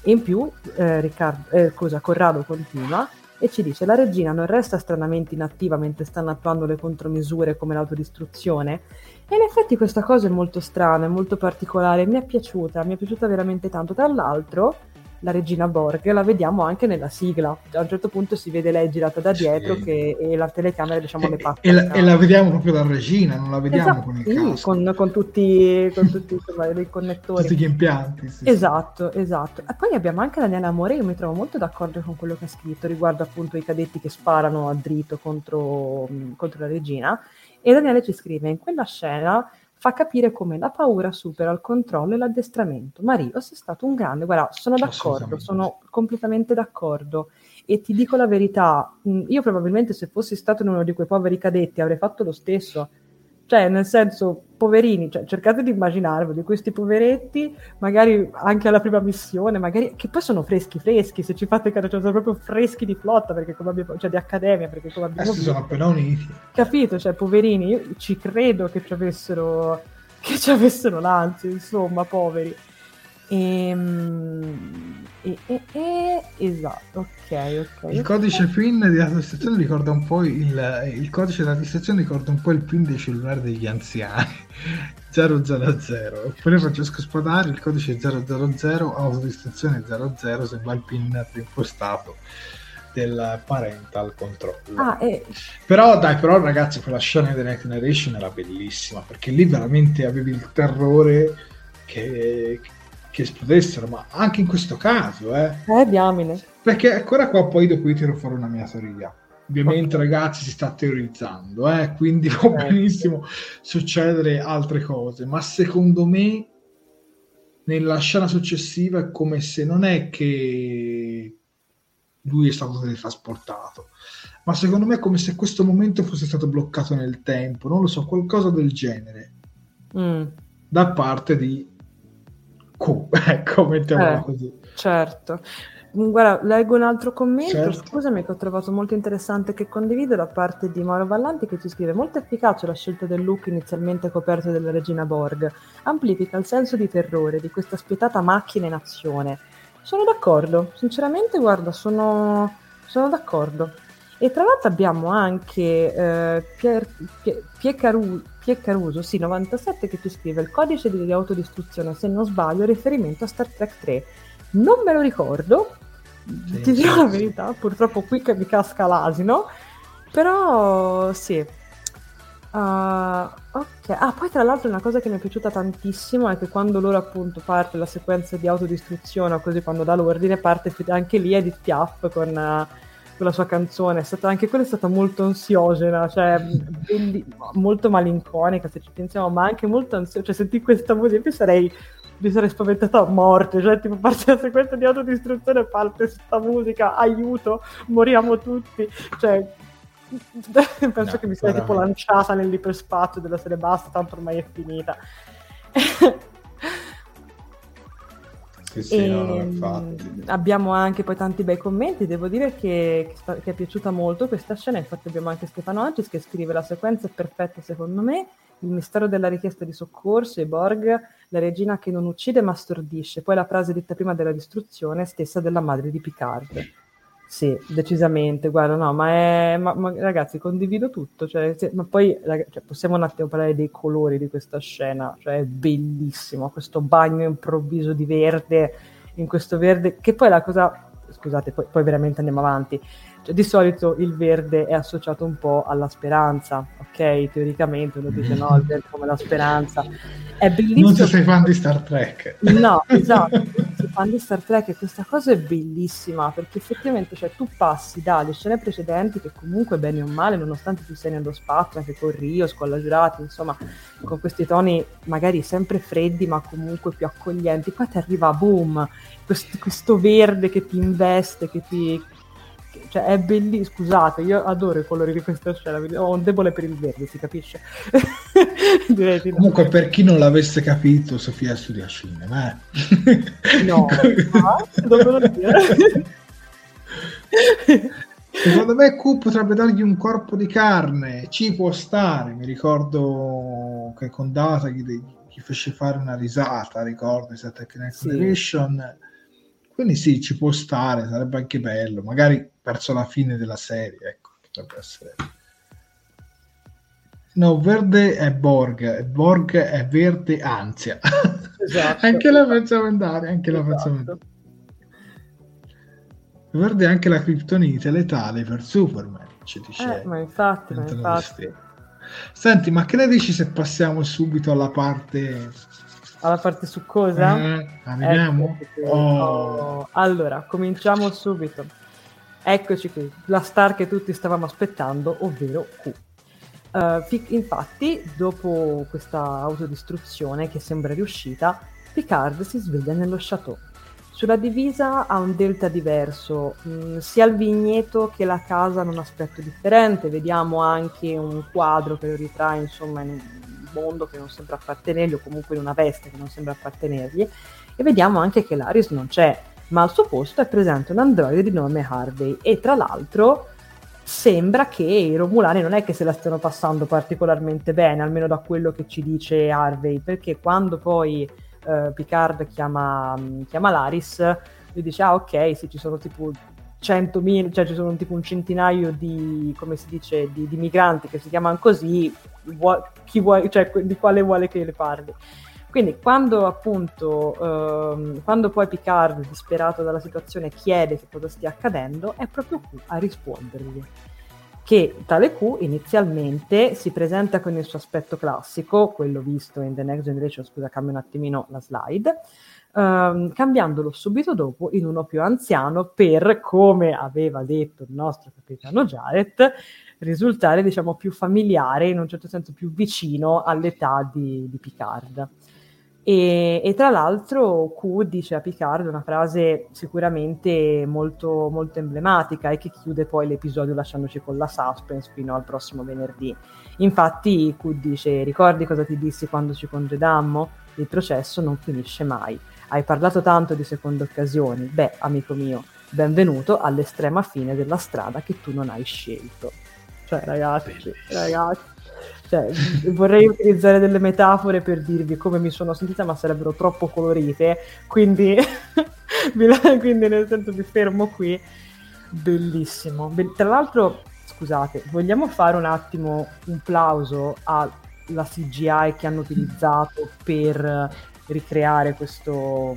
In più, eh, Riccardo, eh, scusa, Corrado continua e ci dice la regina non resta stranamente inattiva mentre stanno attuando le contromisure come l'autodistruzione e in effetti questa cosa è molto strana, è molto particolare, mi è piaciuta, mi è piaciuta veramente tanto. Tra l'altro la regina Borg la vediamo anche nella sigla. A un certo punto si vede lei girata da dietro sì. che, e la telecamera diciamo le passa. E, la, e, la, vediamo proprio da regina, non la vediamo esatto, con il sì, casco. Con, con, tutti, con tutti insomma, i connettori. Tutti gli impianti. Sì, esatto, esatto. E poi abbiamo anche Daniela Amore, io mi trovo molto d'accordo con quello che ha scritto riguardo appunto i cadetti che sparano a dritto contro, contro la regina. E Daniele ci scrive, in quella scena fa capire come la paura supera il controllo e l'addestramento. Marios è stato un grande, guarda, sono d'accordo, sono completamente d'accordo. E ti dico la verità, io probabilmente se fossi stato in uno di quei poveri cadetti avrei fatto lo stesso, cioè, nel senso, poverini, cioè, cercate di immaginarvi di questi poveretti, magari anche alla prima missione, magari, che poi sono freschi, freschi, se ci fate caso, cioè, sono proprio freschi di flotta, perché come abbiamo, cioè di accademia, perché come abbiamo Adesso sono appena uniti. Capito, cioè, poverini, io ci credo che ci avessero, che ci avessero l'ansia, insomma, poveri. Ehm, e, e, e, esatto, ok, ok. Il codice PIN di attestazione ricorda un po' il, il codice della attestazione ricorda un po' il PIN dei cellulari degli anziani 000. Oppure Francesco Spadari, il codice 000, autodistrazione 00, sembra il PIN preimpostato del parental control. Ah, e... Però dai, però ragazzi, quella scena di Next Generation era bellissima perché lì veramente avevi il terrore che, che esplodessero, ma anche in questo caso, eh. Eh, diamine. Perché ancora qua poi dopo io tiro fuori una mia teoria. Ovviamente, okay. ragazzi, si sta teorizzando, eh, quindi può eh. benissimo succedere altre cose, ma secondo me nella scena successiva è come se non è che lui è stato teletrasportato, ma secondo me è come se questo momento fosse stato bloccato nel tempo, non lo so, qualcosa del genere, mm. da parte di Q, ecco, mettiamola eh, così. Certo. Guarda, leggo un altro commento, certo. scusami che ho trovato molto interessante che condivido da parte di Mauro Vallanti che ci scrive molto efficace la scelta del look inizialmente coperto della regina Borg, amplifica il senso di terrore di questa spietata macchina in azione. Sono d'accordo, sinceramente guarda, sono, sono d'accordo. E tra l'altro abbiamo anche eh, Pier, Pier, Pier, Caru, Pier Caruso, sì, 97, che ci scrive il codice di autodistruzione, se non sbaglio, riferimento a Star Trek 3 Non me lo ricordo, sì, ti dirò sì, la verità, purtroppo qui che mi casca l'asino, però sì. Uh, ok, ah, poi tra l'altro una cosa che mi è piaciuta tantissimo è che quando loro appunto parte la sequenza di autodistruzione o così quando dà l'ordine parte anche lì Edith Piaf con, uh, con la sua canzone, è stata, anche quella è stata molto ansiogena, cioè belli, molto malinconica se ci pensiamo, ma anche molto ansiosa, cioè sentì questa musica io sarei mi sarei spaventata a morte, cioè tipo parte la sequenza di autodistruzione, parte questa musica, aiuto, moriamo tutti, cioè penso no, che mi sarei tipo lanciata nell'iperspazio della serie basta, tanto ormai è finita. Sì, sì, no, no, abbiamo anche poi tanti bei commenti. Devo dire che, che, è piaciuta molto questa scena. Infatti, abbiamo anche Stefano Agis che scrive: La sequenza è perfetta secondo me. Il mistero della richiesta di soccorso e Borg, la regina che non uccide ma stordisce. Poi la frase detta prima della distruzione, stessa della madre di Picard. Sì, decisamente, guarda, no, ma, è, ma, ma ragazzi, condivido tutto, cioè, se, ma poi ragazzi, cioè, possiamo un attimo parlare dei colori di questa scena, cioè è bellissimo, questo bagno improvviso di verde, in questo verde, che poi la cosa, scusate, poi, poi veramente andiamo avanti, cioè, di solito il verde è associato un po' alla speranza, ok? Teoricamente uno dice no, il verde come la speranza. È bellissimo. Non se sei fan di Star Trek. No, esatto, sei fan di Star Trek e questa cosa è bellissima perché effettivamente cioè, tu passi dalle scene precedenti che comunque bene o male, nonostante tu sei nello spazio, anche con con la Giurati, insomma, con questi toni magari sempre freddi ma comunque più accoglienti, qua ti arriva boom, questo, questo verde che ti investe, che ti cioè è bellissimo, scusate, io adoro i colori di questa scena, ho un debole per il verde, si capisce? Direi di Comunque, no. per chi non l'avesse capito, Sofia studia cinema. Eh? No, no, dire. Secondo me Q potrebbe dargli un corpo di carne, ci può stare, mi ricordo che con Data gli, gli fece fare una risata, ricordo, Star Trek Next Generation. Quindi sì, ci può stare, sarebbe anche bello, magari verso la fine della serie, ecco, potrebbe essere. No, verde è Borg, Borg è verde ansia. Esatto. anche la facciamo andare, anche esatto. la facciamo andare. Verde è anche la criptonite letale per Superman, ci dice. Eh, ma infatti, ma infatti. Senti, ma che ne dici se passiamo subito alla parte alla parte succosa? Eh, arriviamo? Ecco oh. Allora, cominciamo subito. Eccoci qui, la star che tutti stavamo aspettando, ovvero Q. Uh, infatti, dopo questa autodistruzione che sembra riuscita, Picard si sveglia nello chateau. Sulla divisa ha un delta diverso, mh, mm, sia il vigneto che la casa hanno un aspetto differente, vediamo anche un quadro che lo ritrae insomma in mondo che non sembra appartenergli o comunque in una veste che non sembra appartenergli. E vediamo anche che l'Aris non c'è, ma al suo posto è presente un androide di nome Harvey. E tra l'altro sembra che i Romulani non è che se la stiano passando particolarmente bene, almeno da quello che ci dice Harvey, perché quando poi eh, Picard chiama, chiama l'Aris, lui dice ah ok, sì ci sono tipo 100.000, cioè ci sono tipo un centinaio di, come si dice, di, di migranti che si chiamano così, vuoi, vuoi, cioè, di quale vuole che le parli. Quindi quando appunto, ehm, quando poi Picard, disperato dalla situazione, chiede che cosa stia accadendo, è proprio Q a rispondergli. Che tale Q inizialmente si presenta con il suo aspetto classico, quello visto in The Next Generation, scusa cambio un attimino la slide, ehm, cambiandolo subito dopo in uno più anziano per, come aveva detto il nostro capitano Jared, risultare diciamo più familiare, in un certo senso più vicino all'età di, di Picard. E, e, tra l'altro Q dice a Picard una frase sicuramente molto, molto emblematica e che chiude poi l'episodio lasciandoci con la suspense fino al prossimo venerdì. Infatti Q dice ricordi cosa ti dissi quando ci congedammo? Il processo non finisce mai. Hai parlato tanto di seconde occasioni. Beh, amico mio, benvenuto all'estrema fine della strada che tu non hai scelto. Cioè, ragazzi, ragazzi. Cioè, vorrei utilizzare delle metafore per dirvi come mi sono sentita, ma sarebbero troppo colorite. Quindi, quindi nel senso mi fermo qui. Bellissimo. Be- tra l'altro, scusate, vogliamo fare un attimo un plauso alla CGI che hanno utilizzato per ricreare questo,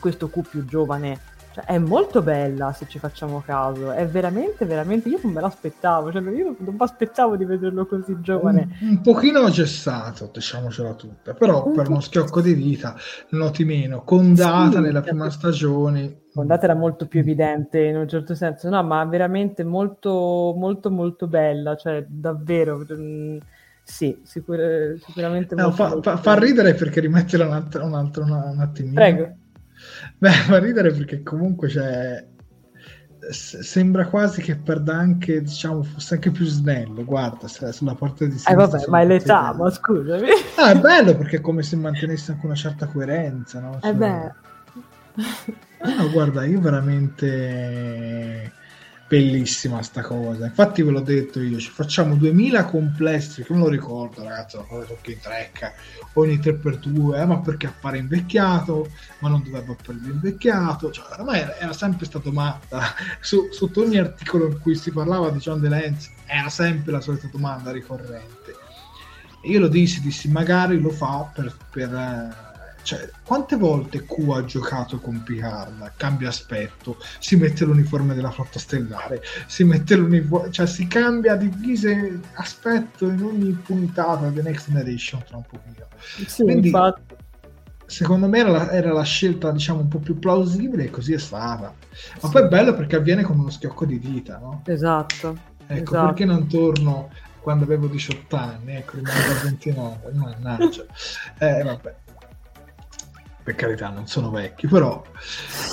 questo Q più giovane cioè, è molto bella se ci facciamo caso, è veramente, veramente, io non me l'aspettavo, cioè, io non mi aspettavo di vederlo così giovane. Un, un pochino gessato, diciamocela tutta, però un per uno schiocco di vita noti meno, Condata sì, nella prima stagione. Condata era molto più evidente in un certo senso, no, ma veramente molto, molto, molto bella, cioè davvero... Mh, mm, sì, sicur- sicuramente. No, fa, fa, fa, ridere perché rimettere un altro, un, altro, un attimino. Prego. Beh, fa ridere perché comunque c'è. Sembra quasi che perda anche, diciamo, fosse anche più snello. Guarda, sulla porta di sinistra. Eh, vabbè, ma è l'età, ma scusami. Ah, è bello perché è come se mantenesse anche una certa coerenza, no? Cioè... Eh beh. No, guarda, io veramente bellissima sta cosa. Infatti ve l'ho detto io, ci facciamo 2000 complessi, che me lo ricordo ragazzi, la cosa tocca in trecca, ogni 3x2, eh, ma perché appare invecchiato, ma non dovrebbe apparire invecchiato, cioè ormai era, era sempre stato matta, su, sotto ogni articolo in cui si parlava di John DeLance era sempre la solita domanda ricorrente. E io lo dissi, dissi magari lo fa per, per eh, cioè, quante volte Q ha giocato con Picard? Cambia aspetto, si mette l'uniforme della flotta stellare, si mette l'uniforme, cioè si cambia divise aspetto in ogni puntata di Next Generation tra un pochino. Sì, Quindi, infatti. Secondo me era la, era la, scelta, diciamo, un po' più plausibile e così è stata. Ma sì. poi è bello perché avviene con uno schiocco di dita, no? Esatto. Ecco, esatto. perché non torno quando avevo 18 anni? Ecco, rimango a 29, mannaggia. Eh, vabbè per carità non sono vecchi, però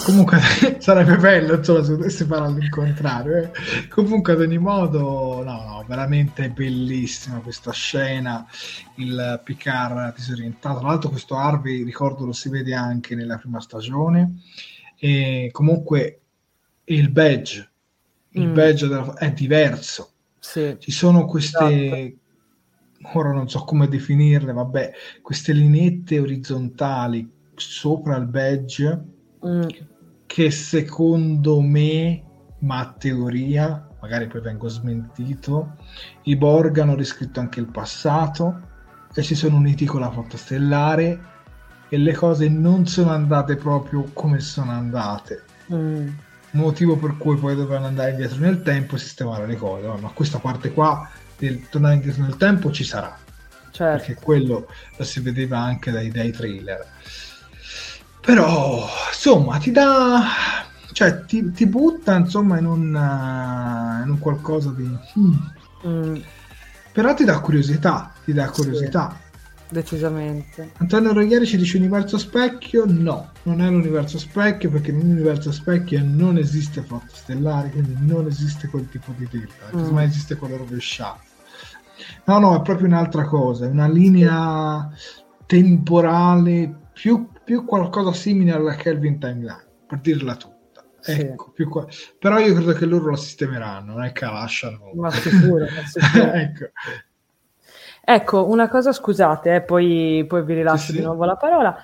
comunque sarebbe bello insomma, se potessi fare all'incontrario. Eh. Comunque ad ogni modo, no, no, veramente bellissima questa scena, il Picard disorientato. Tra l'altro questo Harvey, ricordo, lo si vede anche nella prima stagione. E comunque il badge, il mm. badge della, è diverso. Sì. Ci sono queste... Esatto ora non so come definirle, vabbè, queste lineette orizzontali sopra il badge mm. che secondo me, ma a teoria, magari poi vengo smentito, i Borg hanno riscritto anche il passato e si sono uniti con la flotta stellare e le cose non sono andate proprio come sono andate. Mm. Motivo per cui poi dovevano andare indietro nel tempo e sistemare le cose. Ma questa parte qua del tornare indietro nel tempo ci sarà. Certo. Perché quello lo si vedeva anche dai, dai trailer però insomma ti dà cioè ti, ti butta insomma in un, uh, in un qualcosa di mm. Mm. però ti dà curiosità ti dà curiosità sì, decisamente Antonio Roglieri ci dice universo specchio no non è l'universo specchio perché nell'universo specchio non esiste flotta stellare quindi non esiste quel tipo di delta mm. ma esiste quello rovesciato no no è proprio un'altra cosa è una linea temporale più più qualcosa simile alla Kelvin Timeline, per dirla tutta. Ecco, sì. qua... Però io credo che loro la sistemeranno, non è che la lasciano. Ma sicuro, ma sicuro. ecco. ecco. una cosa, scusate, eh, poi, poi, vi rilascio sì, di nuovo la parola.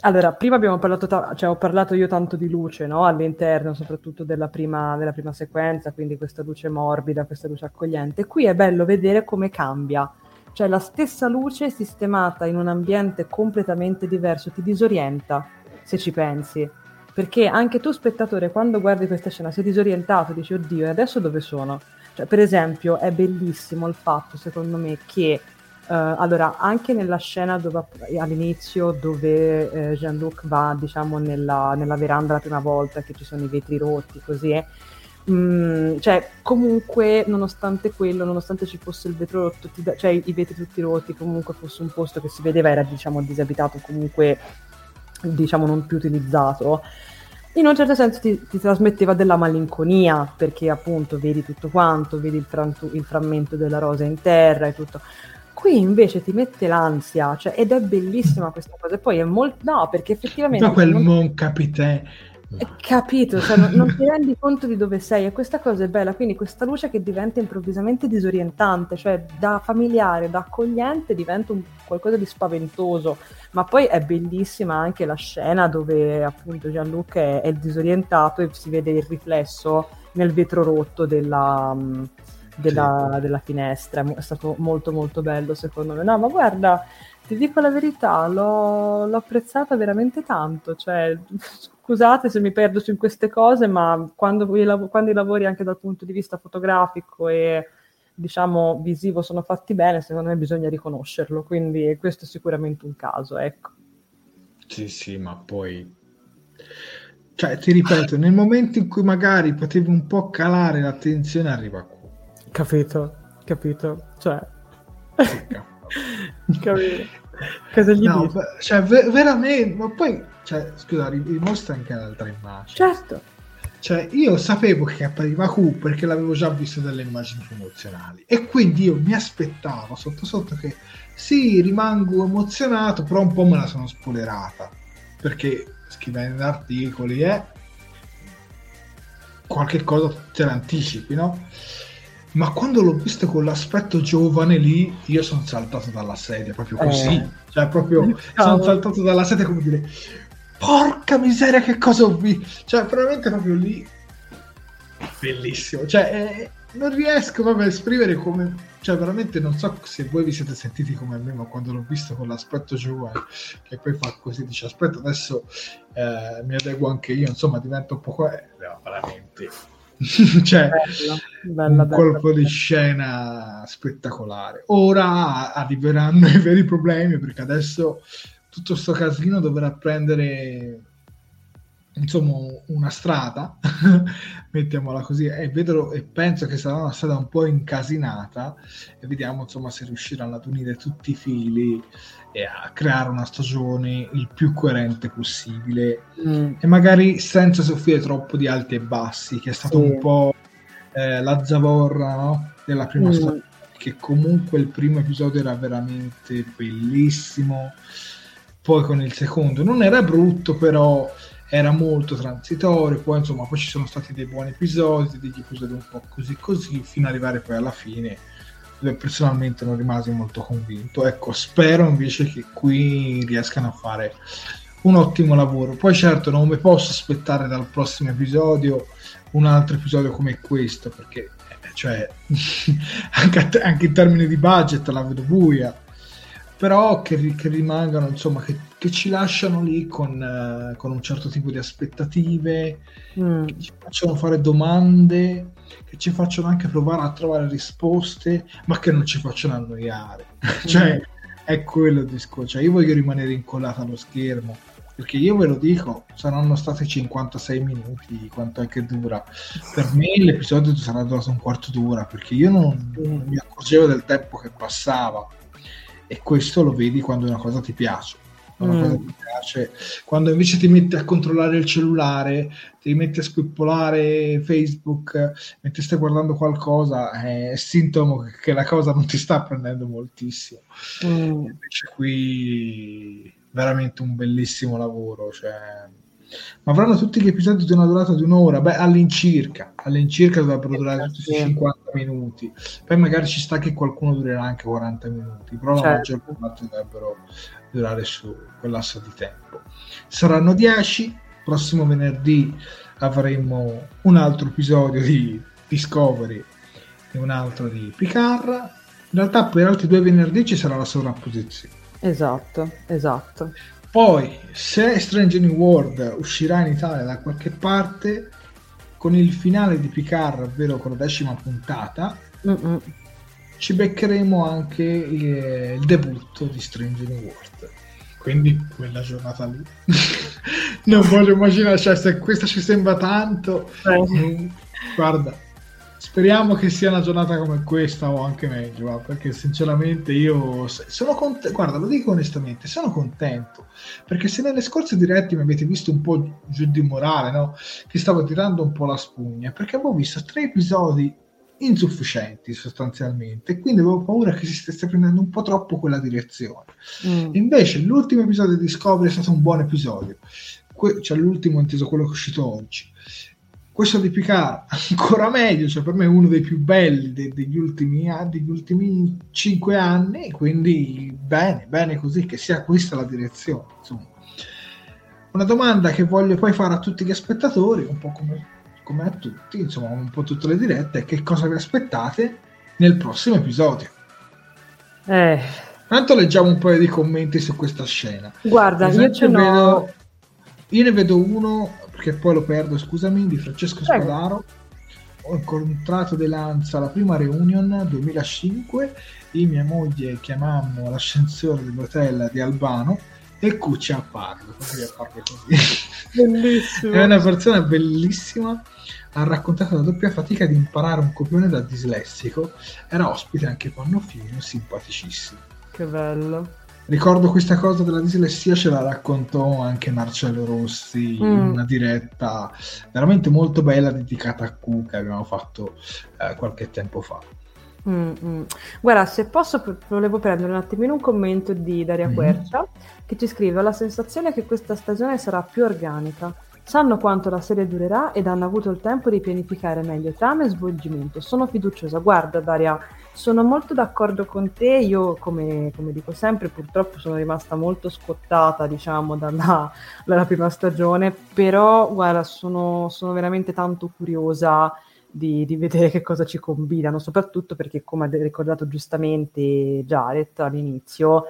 Allora, prima abbiamo parlato, ta- cioè ho parlato io tanto di luce, no? All'interno soprattutto della prima, della prima sequenza, quindi questa luce morbida, questa luce accogliente. Qui è bello vedere come cambia cioè la stessa luce sistemata in un ambiente completamente diverso ti disorienta, se ci pensi. Perché anche tu, spettatore, quando guardi questa scena, sei disorientato, dici, oddio, e adesso dove sono? Cioè, per esempio, è bellissimo il fatto, secondo me, che Uh, allora, anche nella scena dove, all'inizio dove eh, Jean-Luc va, diciamo, nella, nella, veranda la prima volta, che ci sono i vetri rotti, così, eh, Mm, cioè, comunque, nonostante quello, nonostante ci fosse il vetro rotto, da- cioè i vetri tutti rotti, comunque fosse un posto che si vedeva era, diciamo, disabitato, comunque, diciamo, non più utilizzato, in un certo senso ti, ti trasmetteva della malinconia, perché appunto vedi tutto quanto, vedi il, frantu- il frammento della rosa in terra e tutto. Qui invece ti mette l'ansia, cioè, ed è bellissima questa cosa. E poi è molto. No, perché effettivamente. Ma quel non... Mon Capitaine eh, capito, cioè, non, non, ti rendi conto di dove sei e questa cosa è bella, quindi questa luce che diventa improvvisamente disorientante, cioè da familiare, da accogliente diventa un, qualcosa di spaventoso, ma poi è bellissima anche la scena dove appunto Gianluca è, è disorientato e si vede il riflesso nel vetro rotto della, della, della finestra, è stato molto molto bello secondo me, no ma guarda ti dico la verità, l'ho, l'ho apprezzata veramente tanto, cioè scusate se mi perdo su queste cose, ma quando, quando i lavori anche dal punto di vista fotografico e diciamo visivo sono fatti bene, secondo me bisogna riconoscerlo, quindi questo è sicuramente un caso, ecco. Sì, sì, ma poi cioè, ti ripeto, nel momento in cui magari potevi un po' calare l'attenzione arriva qua. Capito, capito, cioè capito. Cosa gli no, beh, cioè, ver- veramente, ma poi, cioè, scusa, dimostra anche l'altra immagine. Certo. Cioè, io sapevo che appariva Q perché l'avevo già visto delle immagini promozionali e quindi io mi aspettavo sotto sotto che sì, rimango emozionato, però un po' me la sono spoilerata perché scrivendo articoli eh, qualche cosa te l'anticipi, no? Ma quando l'ho visto con l'aspetto giovane lì, io sono saltato dalla sedia, proprio così. Eh. Cioè, proprio sono saltato dalla sedia come dire, porca miseria, che cosa ho visto. Cioè, veramente proprio lì, bellissimo. Cioè, eh, non riesco proprio a esprimere come... Cioè, veramente non so se voi vi siete sentiti come me, ma quando l'ho visto con l'aspetto giovane, che poi fa così, dice, aspetta, adesso eh, mi adeguo anche io, insomma, diventa un po'... Eh, veramente cioè, bella, bella, un bella, colpo di scena spettacolare. Ora arriveranno i veri problemi perché adesso tutto questo casino dovrà prendere insomma una strada mettiamola così e vedo e penso che sarà una strada un po' incasinata e vediamo insomma se riusciranno ad unire tutti i fili a creare una stagione il più coerente possibile mm. e magari senza soffrire troppo di alti e bassi che è stato sì. un po' eh, la zavorra no? della prima mm. stagione che comunque il primo episodio era veramente bellissimo poi con il secondo non era brutto però era molto transitorio, poi insomma poi ci sono stati dei buoni episodi, degli episodi un po' così così, fino ad arrivare poi alla fine, personalmente non rimasi molto convinto. Ecco, spero invece che qui riescano a fare un ottimo lavoro. Poi certo non mi posso aspettare dal prossimo episodio un altro episodio come questo, perché eh, cioè, anche, anche in termini di budget la vedo buia però che, che rimangano, insomma, che, che, ci lasciano lì con, uh, con, un certo tipo di aspettative, mm. che ci facciano fare domande, che ci facciano anche provare a trovare risposte, ma che non ci facciano annoiare. cioè, è quello il discorso. Cioè, io voglio rimanere incollato allo schermo, perché io ve lo dico, saranno stati 56 minuti, quanto è che dura. Per me l'episodio sarà durato un quarto d'ora, perché io non, non mi accorgevo del tempo che passava e questo lo vedi quando una cosa ti piace. Quando, mm. cosa ti piace. quando invece ti metti a controllare il cellulare, ti metti a squippolare Facebook mentre stai guardando qualcosa, è sintomo che la cosa non ti sta prendendo moltissimo. Mm. Invece qui veramente un bellissimo lavoro. Cioè, ma avranno tutti gli episodi di una durata di un'ora? Beh, all'incirca, all'incirca dovrebbero durare tutti 50 minuti. Poi magari ci sta che qualcuno durerà anche 40 minuti, però certo. la maggior parte dovrebbero durare su quell'asso di tempo. Saranno 10, prossimo venerdì avremo un altro episodio di Discovery e un altro di Picard. In realtà per altri due venerdì ci sarà la sovrapposizione. Esatto, esatto. Poi, se Strange New World uscirà in Italia da qualche parte, con il finale di Picard, ovvero con la decima puntata, Mm-mm. ci beccheremo anche il, il debutto di Strange New World. Quindi quella giornata lì. non voglio immaginare, cioè, se questa ci sembra tanto, eh. guarda, Speriamo che sia una giornata come questa o anche meglio, perché sinceramente io sono contento, guarda, lo dico onestamente, sono contento, perché se nelle scorse dirette mi avete visto un po' giù di morale, no? Che stavo tirando un po' la spugna, perché avevo visto tre episodi insufficienti sostanzialmente, quindi avevo paura che si stesse prendendo un po' troppo quella direzione. Mm. Invece l'ultimo episodio di Discovery è stato un buon episodio, que- cioè l'ultimo inteso quello che è uscito oggi questo di Picard ancora meglio, cioè per me è uno dei più belli de- degli, ultimi, degli ultimi cinque anni, quindi bene, bene così, che sia questa la direzione. Insomma. Una domanda che voglio poi fare a tutti gli spettatori, un po' come, come a tutti, insomma un po' tutte le dirette, è che cosa vi aspettate nel prossimo episodio? Eh. Tanto leggiamo un paio di commenti su questa scena. Guarda, io ce vedo, io ne vedo uno perché poi lo perdo, scusami, di Francesco. Spadaro. Ho incontrato De Lanza alla prima reunion 2005 e mia moglie chiamammo l'ascensore dell'hotel di Albano e Cuccia apparve, così apparve così. Bellissimo. È una persona bellissima ha raccontato la doppia fatica di imparare un copione da dislessico. Era ospite anche Pannofino, simpaticissimo. Che bello. Ricordo questa cosa della dislessia, ce la raccontò anche Marcello Rossi mm. in una diretta veramente molto bella dedicata a Q che abbiamo fatto eh, qualche tempo fa. Mm-hmm. Guarda, se posso, volevo prendere un attimino un commento di Daria. Quercia che ci scrive: Ho la sensazione che questa stagione sarà più organica. Sanno quanto la serie durerà ed hanno avuto il tempo di pianificare meglio trama e svolgimento. Sono fiduciosa. Guarda, Daria, sono molto d'accordo con te. Io, come, come dico sempre, purtroppo sono rimasta molto scottata, diciamo, dalla, dalla prima stagione. Però, guarda, sono, sono veramente tanto curiosa. Di, di, vedere che cosa ci combinano, soprattutto perché, come ha ricordato giustamente Jared all'inizio,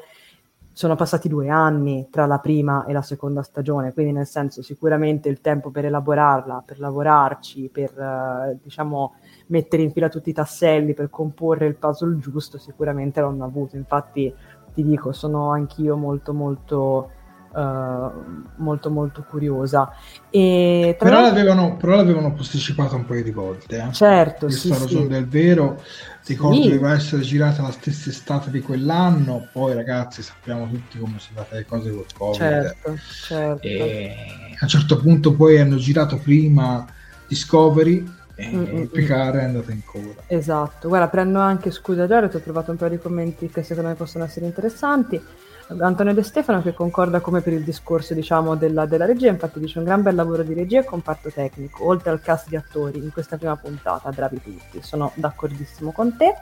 sono passati due anni tra la prima e la seconda stagione, quindi nel senso sicuramente il tempo per elaborarla, per lavorarci, per eh, diciamo mettere in fila tutti i tasselli, per comporre il puzzle giusto, sicuramente l'hanno avuto. Infatti ti dico, sono anch'io molto molto molto molto curiosa. E però, l'avevano, però, l'avevano, posticipato un paio di volte. Eh? Certo, Questa sì, ragione sì. del vero. Ricordo sì. doveva essere girata la stessa estate di quell'anno. Poi, ragazzi, sappiamo tutti come sono andate le cose col Covid. Certo, certo. E a un certo punto, poi hanno girato prima Discovery e mm-hmm. Picard è andata in coda. Esatto. Guarda, prendo anche scusa Jared, ho trovato un paio di commenti che secondo me possono essere interessanti. Antonio De Stefano che concorda come per il discorso diciamo, della, della, regia, infatti dice un gran bel lavoro di regia e comparto tecnico, oltre al cast di attori in questa prima puntata, bravi tutti, sono d'accordissimo con te.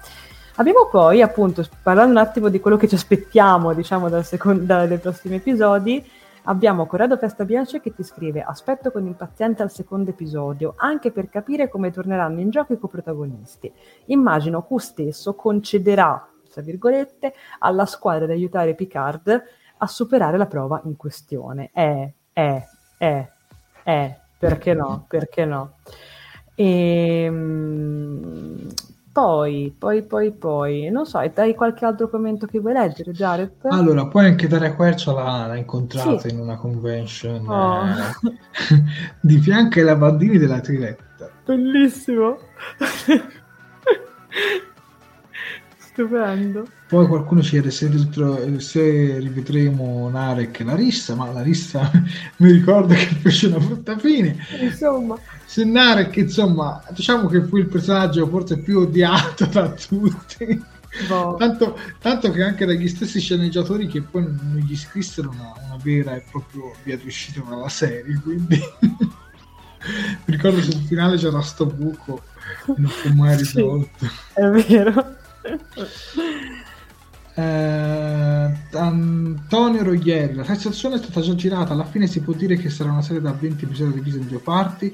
Abbiamo poi appunto, parlando un attimo di quello che ci aspettiamo diciamo dal secondo, dai prossimi episodi, abbiamo Corrado Festa Bianche che ti scrive aspetto con impazienza il secondo episodio, anche per capire come torneranno in gioco i coprotagonisti. Immagino Q stesso concederà tra virgolette, alla squadra di aiutare Picard a superare la prova in questione. Eh, eh, eh, eh, perché no? Perché no? E, ehm, poi, poi, poi, poi, non so, hai qualche altro commento che vuoi leggere, Jared? Allora, poi anche Daria Quercia l'ha, l'ha incontrata sì. in una convention oh. eh, di fianco ai lavandini della Triletta. Bellissimo! Stupendo. Poi qualcuno ci chiede se, se rivedremo Narek e Larissa, ma Larissa mi ricordo che fece una brutta fine. Insomma. Se Narek, insomma, diciamo che fu il personaggio forse più odiato da tutti. Boh. Tanto, tanto, che anche dagli stessi sceneggiatori che poi non gli scrissero una, una vera e propria via di uscita dalla serie, quindi mi ricordo sul finale c'era sto buco non fu mai risolto. Sì, è vero. Eh, Antonio Roglieri, la terza stagione è stata già girata, alla fine si può dire che sarà una serie da 20 episodi divisa in due parti.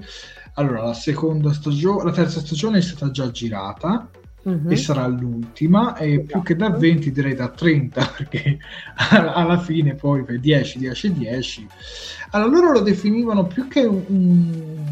Allora, la seconda stagione, la terza stagione è stata già girata uh-huh. e sarà l'ultima, e esatto. più che da 20 direi da 30, perché alla fine poi per 10, 10, 10. Allora, loro lo definivano più che un,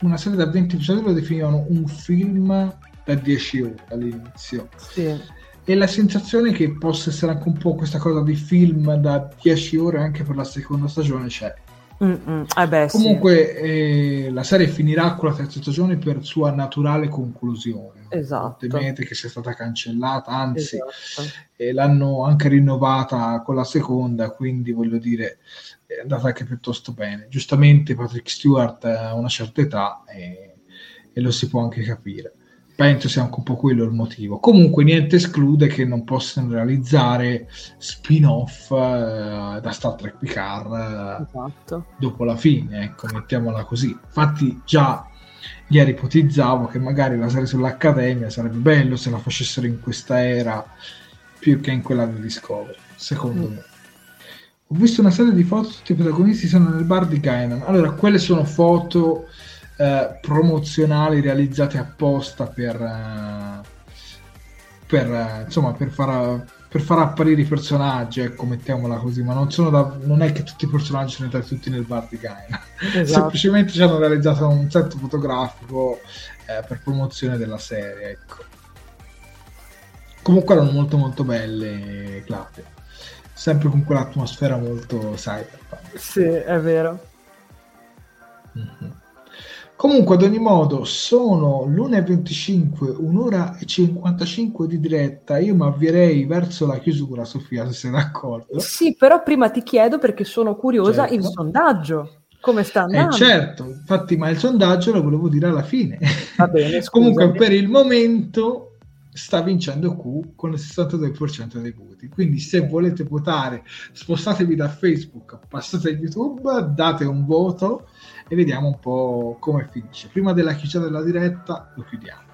una serie da 20 episodi, lo definivano un film da 10 ore all'inizio. Sì. E la sensazione che possa essere anche un po' questa cosa di film da 10 ore anche per la seconda stagione c'è. Eh beh, Comunque sì. eh, la serie finirà con la terza stagione per sua naturale conclusione. Esatto. Temete che sia stata cancellata, anzi esatto. eh, l'hanno anche rinnovata con la seconda, quindi voglio dire è andata anche piuttosto bene. Giustamente Patrick Stewart ha una certa età e, e lo si può anche capire penso sia anche un po' quello il motivo. Comunque niente esclude che non possano realizzare spin-off eh, da Star Trek Picard eh, esatto. dopo la fine, ecco, mettiamola così. Infatti già ieri ipotizzavo che magari la serie sull'Accademia sarebbe bello se la facessero in questa era più che in quella di Discovery, secondo mm. me. Ho visto una serie di foto, tutti i protagonisti sono nel bar di Guinan. Allora, quelle sono foto eh, promozionali realizzate apposta per, eh, per, eh, insomma, per far per far apparire i personaggi, ecco, mettiamola così, ma non, da, non è che tutti i personaggi sono entrati tutti nel bar di Gaina, esatto. semplicemente ci hanno realizzato un set fotografico per promozione della serie, ecco. Comunque erano molto molto belle, Claudia. Sempre con quell'atmosfera molto cyberpunk. Sì, è vero. Mm-hmm. Comunque, ad ogni modo, sono l'1.25, un'ora e 55 di diretta. Io mi avvierei verso la chiusura, Sofia, se sei d'accordo. Sì, però prima ti chiedo perché sono curiosa certo. il sondaggio. Come sta eh, andando? Eh certo, infatti, ma il sondaggio lo volevo dire alla fine. Va bene, Comunque, per il momento sta vincendo Q con il 62% dei voti. Quindi, se volete votare, spostatevi da Facebook, passate a YouTube, date un voto e vediamo un po' come finisce. Prima della chiusura della diretta lo chiudiamo.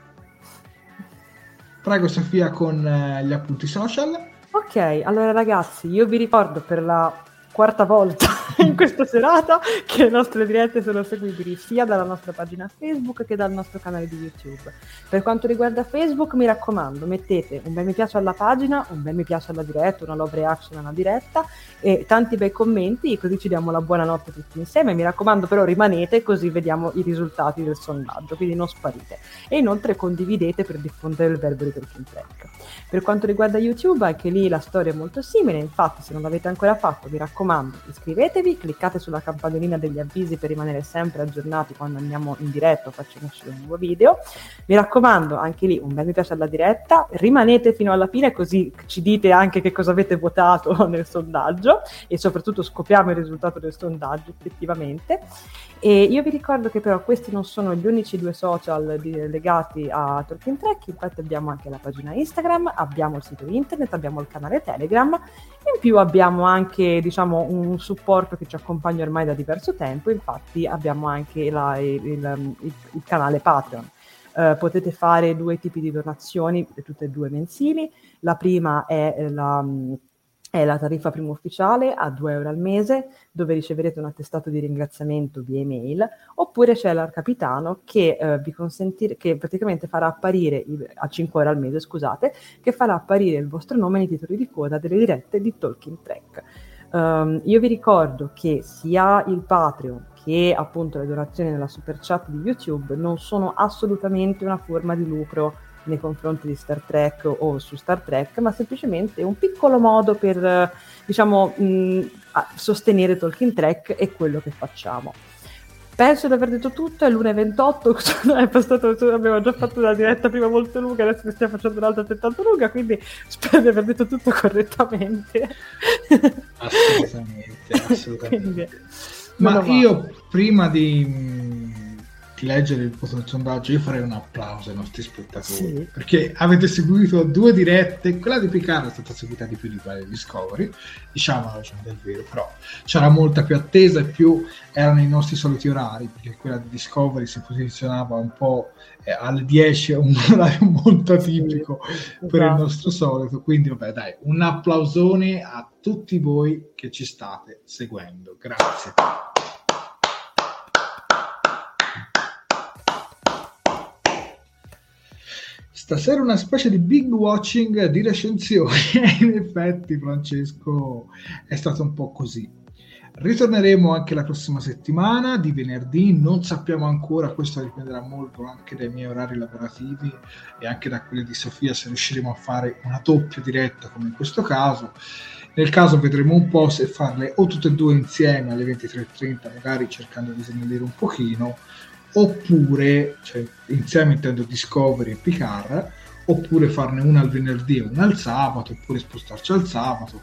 Prego Sofia con eh, gli appunti social. Ok, allora ragazzi, io vi ricordo per la quarta volta in questa serata che le nostre dirette sono seguibili sia dalla nostra pagina Facebook che dal nostro canale di YouTube. Per quanto riguarda Facebook, mi raccomando, mettete un bel mi piace alla pagina, un bel mi piace alla diretta, una love reaction alla diretta e tanti bei commenti, così ci diamo la buonanotte tutti insieme. Mi raccomando, però rimanete così vediamo i risultati del sondaggio, quindi non sparite. E inoltre condividete per diffondere il verbo di Talking Track. Per quanto riguarda YouTube, anche lì la storia è molto simile, infatti se non l'avete ancora fatto, raccomando raccomando, iscrivetevi, cliccate sulla campanellina degli avvisi per rimanere sempre aggiornati quando andiamo in diretta o facciamo uscire un nuovo video. Mi raccomando, anche lì un bel mi piace alla diretta, rimanete fino alla fine così ci dite anche che cosa avete votato nel sondaggio e soprattutto scopriamo il risultato del sondaggio effettivamente. E io vi ricordo che però questi non sono gli unici due social di, legati a Talking Track, infatti abbiamo anche la pagina Instagram, abbiamo il sito internet, abbiamo il canale Telegram, in più abbiamo anche diciamo, un supporto che ci accompagna ormai da diverso tempo, infatti abbiamo anche la, il, il, il, canale Patreon. Uh, potete fare due tipi di donazioni, tutte e due mensili. La prima è la è la tariffa primo ufficiale a 2 euro al mese, dove riceverete un attestato di ringraziamento via email, oppure c'è l'Arcapitano che eh, vi consentirà, che praticamente farà apparire, a 5 euro al mese, scusate, che farà apparire il vostro nome nei titoli di coda delle dirette di Talking Track. Um, io vi ricordo che sia il Patreon che appunto le donazioni nella super chat di YouTube non sono assolutamente una forma di lucro nei confronti di Star Trek o su Star Trek, ma semplicemente un piccolo modo per, diciamo, mh, sostenere Talking Track e quello che facciamo. Penso di aver detto tutto, è l'1.28, è passato, abbiamo già fatto una diretta prima molto lunga, adesso ne stiamo facendo un'altra altrettanto lunga, quindi spero di aver detto tutto correttamente. Assolutamente, assolutamente. quindi, Ma io prima di di leggere il del sondaggio, io farei un applauso ai nostri spettatori sì. perché avete seguito due dirette. Quella di Picard è stata seguita di più di quella di Discovery, diciamolo, cioè, del vero, però c'era molta più attesa e più erano i nostri soliti orari perché quella di Discovery si posizionava un po' eh, alle 10, un orario molto atipico sì, per esatto. il nostro solito. Quindi, vabbè, dai, un applausone a tutti voi che ci state seguendo. Grazie. Stasera una specie di big watching di recensioni. In effetti, Francesco, è stato un po' così. Ritorneremo anche la prossima settimana, di venerdì, non sappiamo ancora, questo dipenderà molto anche dai miei orari lavorativi e anche da quelli di Sofia se riusciremo a fare una doppia diretta come in questo caso. Nel caso vedremo un po' se farle o tutte e due insieme alle 23.30, magari cercando di snellire un pochino, oppure, cioè, insieme intendo Discovery e Picard, oppure farne una al venerdì e una al sabato, oppure spostarci al sabato.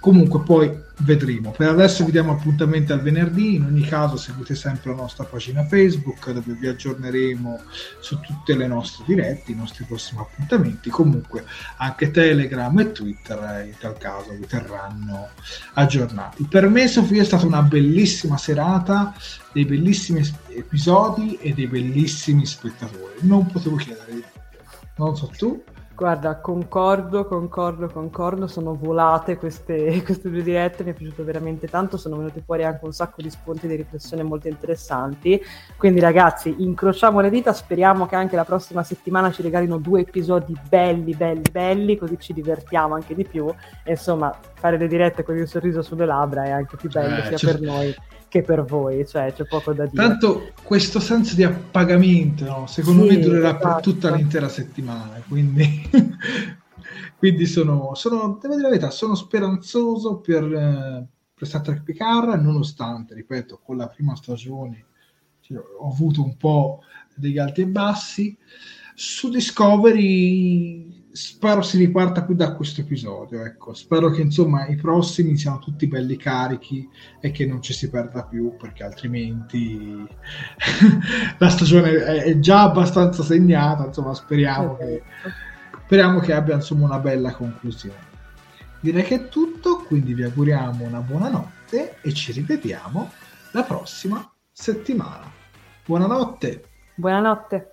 Comunque poi vedremo. Per adesso vi diamo appuntamenti al venerdì, in ogni caso seguite sempre la nostra pagina Facebook dove vi aggiorneremo su tutte le nostre dirette, i nostri prossimi appuntamenti. Comunque anche Telegram e Twitter in tal caso vi terranno aggiornati. Per me Sofia è stata una bellissima serata, dei bellissimi episodi e dei bellissimi spettatori. Non potevo chiedere di più. Non so tu. Guarda, concordo, concordo, concordo, sono volate queste, queste, due dirette, mi è piaciuto veramente tanto, sono venuti fuori anche un sacco di spunti di riflessione molto interessanti, quindi ragazzi incrociamo le dita, speriamo che anche la prossima settimana ci regalino due episodi belli, belli, belli, così ci divertiamo anche di più. Insomma fare le dirette con il sorriso sulle labbra è anche più bello eh, sia per noi che per voi, cioè c'è poco da dire. Tanto questo senso di appagamento, no? secondo sì, me durerà esatto. per tutta l'intera settimana, quindi, quindi sono, sono, devo dire la verità, sono speranzoso per, eh, per Star Trek Picard, nonostante, ripeto, con la prima stagione cioè, ho avuto un po' degli alti e bassi. Su Discovery spero si riparta qui da questo episodio. Ecco. Spero che insomma i prossimi siano tutti belli carichi e che non ci si perda più, perché altrimenti la stagione è già abbastanza segnata. Insomma, speriamo, che, speriamo che abbia insomma una bella conclusione. Direi che è tutto, quindi vi auguriamo una buona notte e ci rivediamo la prossima settimana. Buonanotte. Buonanotte.